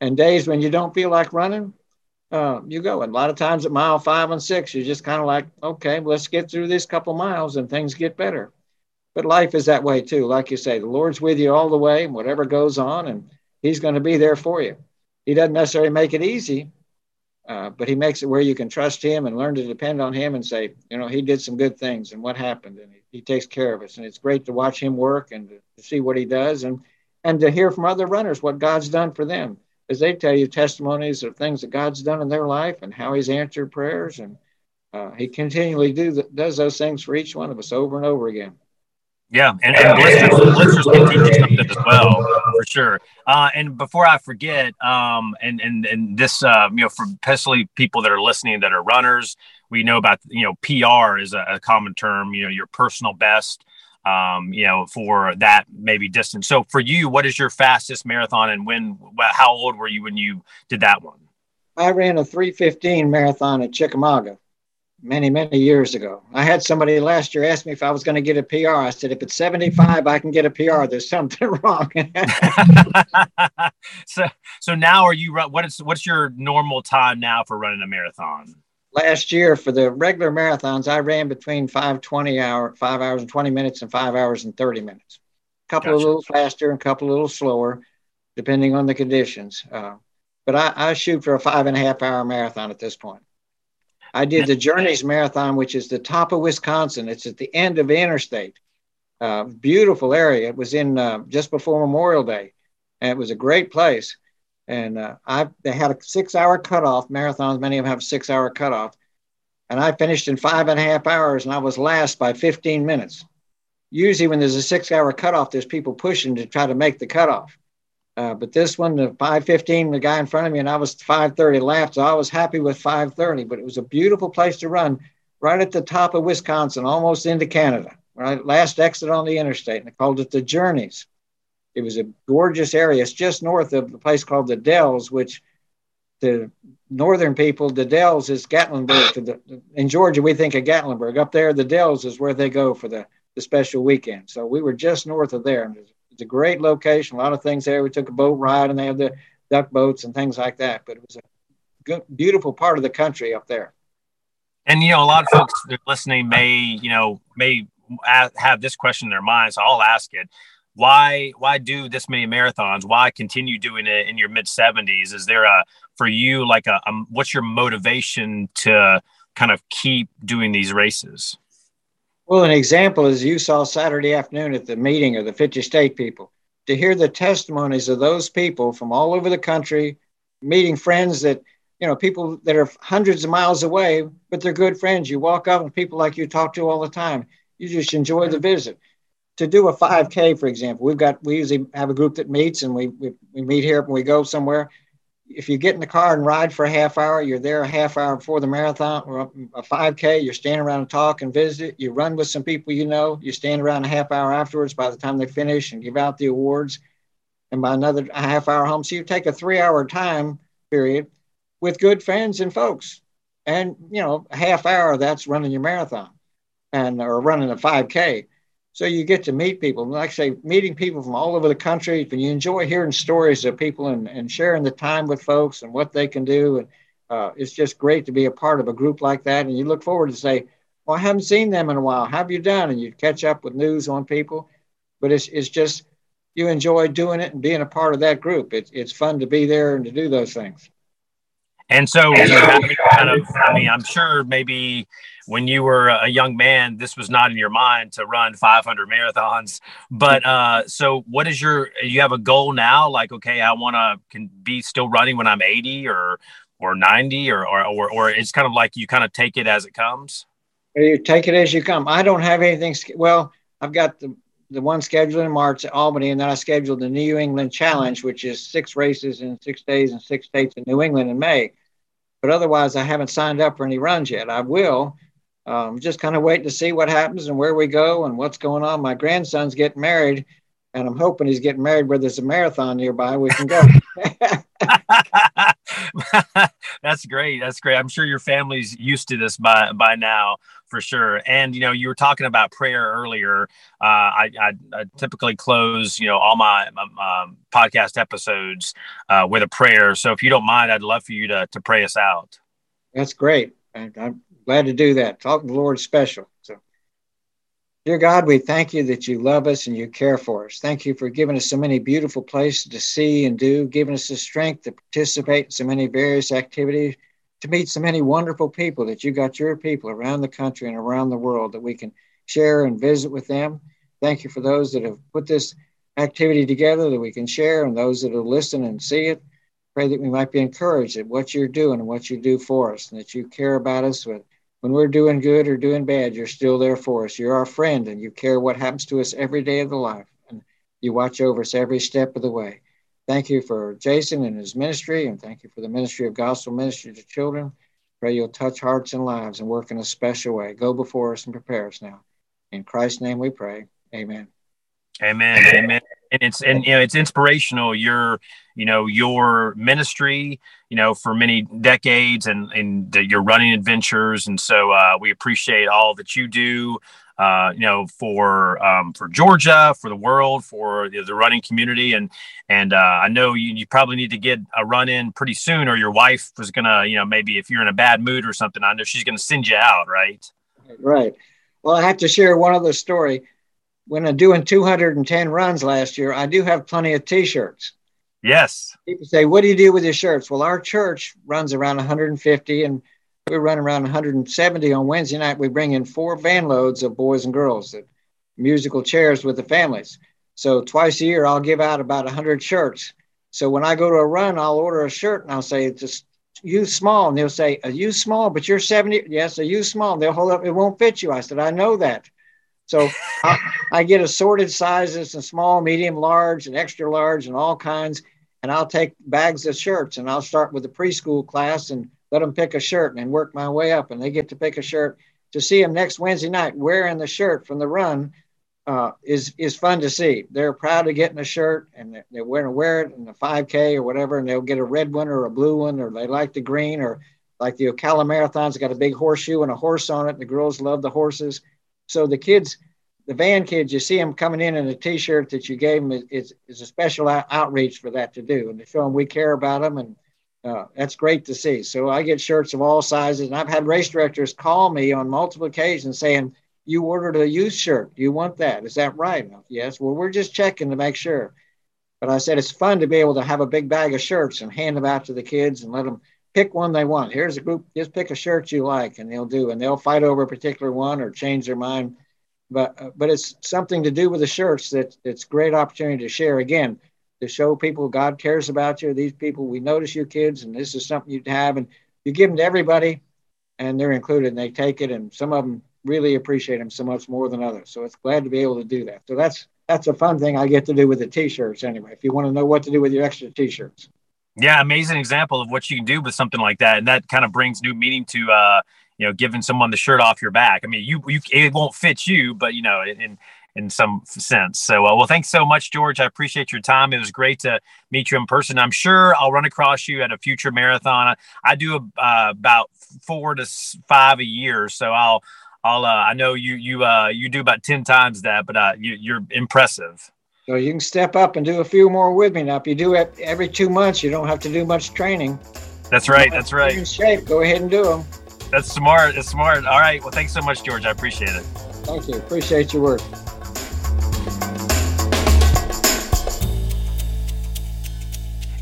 And days when you don't feel like running, uh, you go. And a lot of times at mile five and six, you're just kind of like, okay, let's get through this couple miles and things get better. But life is that way too. Like you say, the Lord's with you all the way, and whatever goes on, and He's going to be there for you. He doesn't necessarily make it easy, uh, but he makes it where you can trust him and learn to depend on him and say, you know, he did some good things and what happened, and he, he takes care of us. And it's great to watch him work and to, see what he does and and to hear from other runners what God's done for them, as they tell you testimonies of things that God's done in their life and how He's answered prayers, and uh, He continually do does those things for each one of us over and over again. Yeah, and, and blisters, blisters can teach you something as well, for sure. Uh, and before I forget, um, and and and this, uh, you know, for especially people that are listening that are runners, we know about you know PR is a, a common term. You know, your personal best. Um, you know, for that maybe distance. So for you, what is your fastest marathon, and when? How old were you when you did that one? I ran a 315 marathon at Chickamauga many, many years ago. I had somebody last year ask me if I was going to get a PR. I said, if it's 75, I can get a PR. There's something wrong. so, so now are you, what is, what's your normal time now for running a marathon? Last year for the regular marathons, I ran between 520 hour, five hours and 20 minutes and five hours and 30 minutes. A couple gotcha. a little faster and a couple a little slower, depending on the conditions. Uh, but I, I shoot for a five and a half hour marathon at this point. I did the Journeys Marathon, which is the top of Wisconsin. It's at the end of interstate. Uh, beautiful area. It was in uh, just before Memorial Day, and it was a great place. And uh, I they had a six-hour cutoff. Marathons, many of them have six-hour cutoff, and I finished in five and a half hours, and I was last by 15 minutes. Usually, when there's a six-hour cutoff, there's people pushing to try to make the cutoff. Uh, but this one, the 515, the guy in front of me, and I was 530 left. So I was happy with 530, but it was a beautiful place to run right at the top of Wisconsin, almost into Canada, right? Last exit on the interstate. And they called it the Journeys. It was a gorgeous area. It's just north of the place called the Dells, which the northern people, the Dells is Gatlinburg. To the, in Georgia, we think of Gatlinburg. Up there, the Dells is where they go for the, the special weekend. So we were just north of there. And it's a great location. A lot of things there. We took a boat ride, and they have the duck boats and things like that. But it was a good, beautiful part of the country up there. And you know, a lot of folks listening may, you know, may have this question in their minds. So I'll ask it: Why, why do this many marathons? Why continue doing it in your mid seventies? Is there a for you like a, a what's your motivation to kind of keep doing these races? Well, an example is you saw Saturday afternoon at the meeting of the 50 state people to hear the testimonies of those people from all over the country, meeting friends that, you know, people that are hundreds of miles away, but they're good friends. You walk up and people like you talk to all the time. You just enjoy the visit. To do a 5K, for example, we've got, we usually have a group that meets and we, we, we meet here and we go somewhere if you get in the car and ride for a half hour, you're there a half hour before the marathon or a 5K, you're standing around and talk and visit. You run with some people you know. You stand around a half hour afterwards by the time they finish and give out the awards. And by another half hour home. So you take a three hour time period with good friends and folks. And, you know, a half hour, that's running your marathon and or running a 5K. So you get to meet people. Like I say, meeting people from all over the country. When you enjoy hearing stories of people and, and sharing the time with folks and what they can do, and uh, it's just great to be a part of a group like that. And you look forward to say, "Well, I haven't seen them in a while. How have you done?" And you catch up with news on people. But it's it's just you enjoy doing it and being a part of that group. It's it's fun to be there and to do those things. And so, kind of, I mean, I'm sure maybe when you were a young man, this was not in your mind to run 500 marathons. But uh, so, what is your? You have a goal now? Like, okay, I want to can be still running when I'm 80, or or 90 or, or, or, or it's kind of like you kind of take it as it comes? You take it as you come. I don't have anything. Well, I've got the, the one scheduled in March at Albany, and then I scheduled the New England Challenge, which is six races in six days in six states in New England in May. But otherwise, I haven't signed up for any runs yet. I will. Um, just kind of waiting to see what happens and where we go and what's going on. My grandson's getting married, and I'm hoping he's getting married where there's a marathon nearby. We can go. That's great. That's great. I'm sure your family's used to this by by now for sure. And you know, you were talking about prayer earlier. Uh, I, I, I, typically close you know all my, um, podcast episodes uh, with a prayer. So if you don't mind, I'd love for you to to pray us out. That's great. I'm glad to do that. Talk to the Lord special. So. Dear God, we thank you that you love us and you care for us. Thank you for giving us so many beautiful places to see and do, giving us the strength to participate in so many various activities, to meet so many wonderful people that you got your people around the country and around the world that we can share and visit with them. Thank you for those that have put this activity together that we can share and those that will listen and see it. Pray that we might be encouraged at what you're doing and what you do for us and that you care about us with when we're doing good or doing bad, you're still there for us. You're our friend and you care what happens to us every day of the life. And you watch over us every step of the way. Thank you for Jason and his ministry, and thank you for the ministry of gospel ministry to children. Pray you'll touch hearts and lives and work in a special way. Go before us and prepare us now. In Christ's name we pray. Amen. Amen. Amen. And it's and you know it's inspirational. Your you know your ministry you know for many decades and and your running adventures. And so uh, we appreciate all that you do. Uh, you know, for um, for Georgia, for the world, for the, the running community, and and uh, I know you, you probably need to get a run in pretty soon, or your wife was gonna, you know, maybe if you're in a bad mood or something, I know she's gonna send you out, right? Right. Well, I have to share one other story when I'm doing 210 runs last year, I do have plenty of T-shirts. Yes. People say, "What do you do with your shirts?" Well, our church runs around 150, and we run around 170 on Wednesday night. We bring in four van loads of boys and girls, that musical chairs with the families. So twice a year, I'll give out about 100 shirts. So when I go to a run, I'll order a shirt and I'll say, "Just use small," and they'll say, "A use small, but you're 70." Yes, a use small. And they'll hold up. It won't fit you. I said, "I know that." So I, I, get assorted sizes and small, medium, large, and extra large, and all kinds. And I'll take bags of shirts and I'll start with the preschool class and let them pick a shirt and work my way up. And they get to pick a shirt. To see them next Wednesday night wearing the shirt from the run uh, is is fun to see. They're proud of getting a shirt and they're, going to wear it in the 5K or whatever, and they'll get a red one or a blue one, or they like the green, or like the Ocala Marathon's got a big horseshoe and a horse on it. The girls love the horses so the kids, the van kids, you see them coming in in a T-shirt that you gave them is, is a special out- outreach for that to do, and to show them we care about them, and uh, that's great to see. So I get shirts of all sizes, and I've had race directors call me on multiple occasions saying, "You ordered a youth shirt. Do you want that? Is that right?" yes. Well, we're just checking to make sure. But I said it's fun to be able to have a big bag of shirts and hand them out to the kids and let them pick one they want. Here's a group, just pick a shirt you like, and they'll do, and they'll fight over a particular one or change their mind. But uh, but it's something to do with the shirts that it's great opportunity to share again to show people God cares about you. These people, we notice you kids, and this is something you'd have, and you give them to everybody, and they're included, and they take it, and some of them really appreciate them so much more than others. So it's glad to be able to do that. So that's that's a fun thing I get to do with the t-shirts anyway. If you want to know what to do with your extra t-shirts. Yeah, amazing example of what you can do with something like that, and that kind of brings new meaning to uh, you know giving someone the shirt off your back. I mean, you you it won't fit you, but you know in in some sense. So, uh, well, thanks so much, George. I appreciate your time. It was great to meet you in person. I'm sure I'll run across you at a future marathon. I, I do uh, about four to five a year, so I'll I'll uh, I know you you uh, you do about ten times that, but uh, you, you're impressive. So you can step up and do a few more with me now. If you do it every two months, you don't have to do much training. That's right. That's right. In shape, go ahead and do them. That's smart. That's smart. All right. Well, thanks so much, George. I appreciate it. Thank you. Appreciate your work.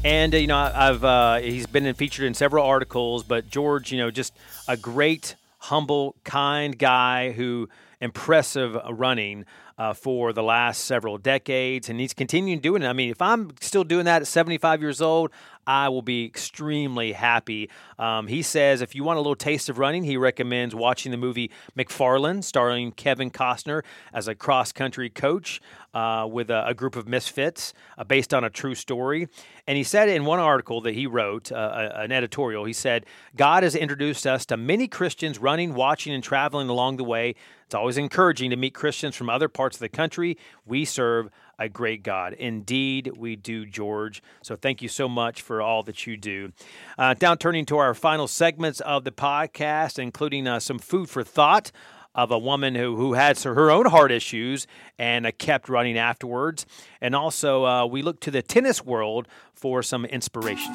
And uh, you know, I've uh, he's been featured in several articles, but George, you know, just a great, humble, kind guy who impressive running uh, for the last several decades, and he's continuing doing it. I mean, if I'm still doing that at 75 years old, I will be extremely happy. Um, he says if you want a little taste of running, he recommends watching the movie McFarland, starring Kevin Costner as a cross country coach uh, with a, a, group of misfits uh, based on a true story. And he said in one article that he wrote, uh, an editorial, he said, God has introduced us to many Christians running, watching, and traveling along the way. It's always encouraging to meet Christians from other parts of the country. We serve a great God. Indeed, we do, George. So thank you so much for all that you do. Uh, now, turning to our final segments of the podcast, including uh, some food for thought of a woman who, who had her own heart issues and uh, kept running afterwards. And also, uh, we look to the tennis world for some inspiration.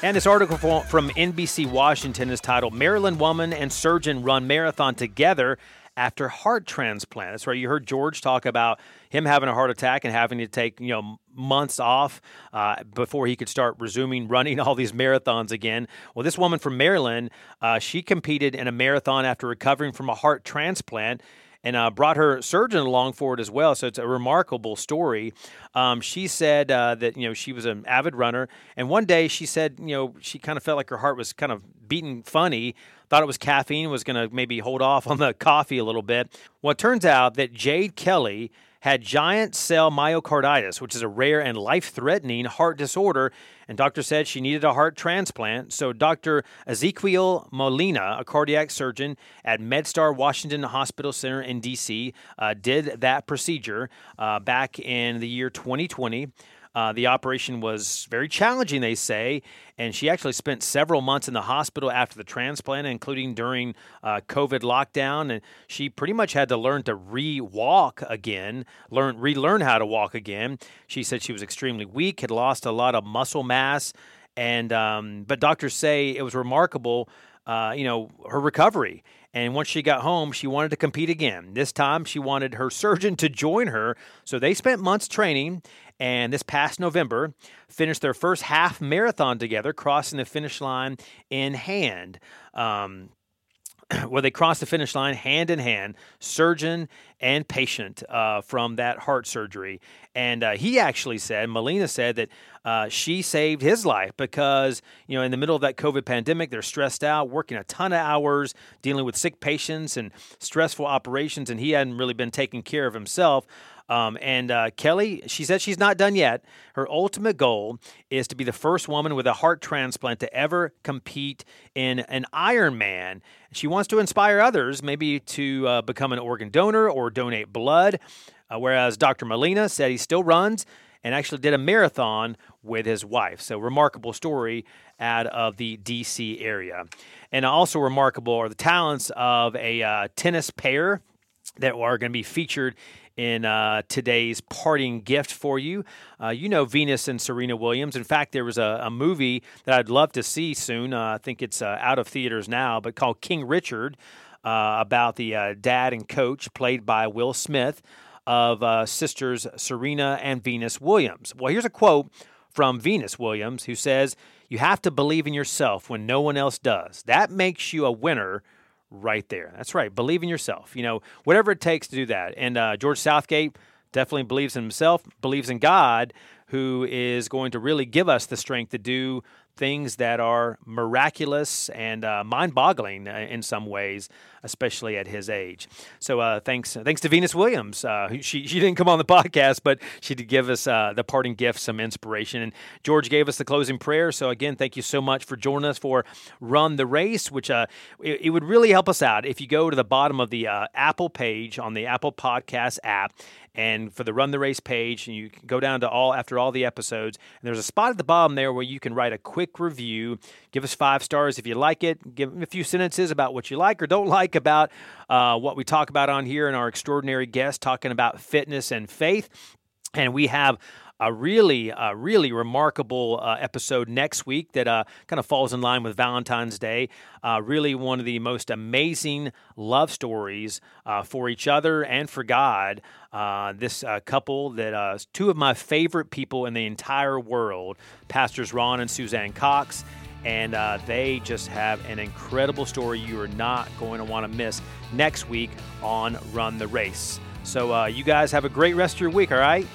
And this article from NBC Washington is titled Maryland Woman and Surgeon Run Marathon Together After Heart Transplant. That's right. You heard George talk about him having a heart attack and having to take, you know, months off uh, before he could start resuming running all these marathons again. Well, this woman from Maryland, uh, she competed in a marathon after recovering from a heart transplant and uh, brought her surgeon along for it as well. So it's a remarkable story. Um, she said uh, that you know she was an avid runner, and one day she said you know she kind of felt like her heart was kind of beating funny. Thought it was caffeine, was going to maybe hold off on the coffee a little bit. Well, it turns out that Jade Kelly had giant cell myocarditis, which is a rare and life threatening heart disorder. And doctor said she needed a heart transplant. So Dr. Ezequiel Molina, a cardiac surgeon at MedStar Washington Hospital Center in D.C., uh, did that procedure uh, back in the year 2020. Uh, the operation was very challenging, they say, and she actually spent several months in the hospital after the transplant, including during uh, COVID lockdown. And she pretty much had to learn to re-walk again, learn relearn how to walk again. She said she was extremely weak, had lost a lot of muscle mass, and um, but doctors say it was remarkable. Uh, you know her recovery and once she got home, she wanted to compete again. This time, she wanted her surgeon to join her. So they spent months training, and this past November, finished their first half marathon together, crossing the finish line in hand. Um, where they crossed the finish line hand in hand, surgeon and patient uh, from that heart surgery. And uh, he actually said, Molina said that uh, she saved his life because, you know, in the middle of that COVID pandemic, they're stressed out, working a ton of hours, dealing with sick patients and stressful operations, and he hadn't really been taking care of himself. Um, and uh, Kelly, she said she's not done yet. Her ultimate goal is to be the first woman with a heart transplant to ever compete in an Ironman. She wants to inspire others, maybe to uh, become an organ donor or donate blood. Uh, whereas Dr. Molina said he still runs and actually did a marathon with his wife. So, remarkable story out of the DC area. And also remarkable are the talents of a uh, tennis pair that are going to be featured in uh, today's parting gift for you. Uh, you know Venus and Serena Williams. In fact, there was a, a movie that I'd love to see soon. Uh, I think it's uh, out of theaters now, but called King Richard, uh, about the uh, dad and coach played by Will Smith of sisters Serena and Venus Williams. Well, here's a quote from Venus Williams who says, You have to believe in yourself when no one else does. That makes you a winner right there. That's right. Believe in yourself. You know, whatever it takes to do that. And uh, George Southgate definitely believes in himself, believes in God, who is going to really give us the strength to do things that are miraculous and uh, mind-boggling uh, in some ways, especially at his age. So uh, thanks, thanks to Venus Williams. Uh, she she didn't come on the podcast, but she did give us uh, the parting gift, some inspiration. And George gave us the closing prayer. So again, thank you so much for joining us for Run the Race, which uh, it, it, would really help us out if you go to the bottom of the Apple page on the Apple Podcast app and for the Run the Race page, and you go down to all after all the episodes, and there's a spot at the bottom there where you can write a quick review. Give us five stars if you like it. Give a few sentences about what you like or don't like about uh, what we talk about on here and our extraordinary guest talking about fitness and faith. And we have a really, uh, really remarkable uh, episode next week that uh, kind of falls in line with Valentine's Day. Uh, really, one of the most amazing love stories uh, for each other and for God. Uh, this couple that two of my favorite people in the entire world, Pastors Ron and Suzanne Cox. And they just have an incredible story you are not going to want to miss next week on Run the Race. So you guys have a great rest of your week. All right.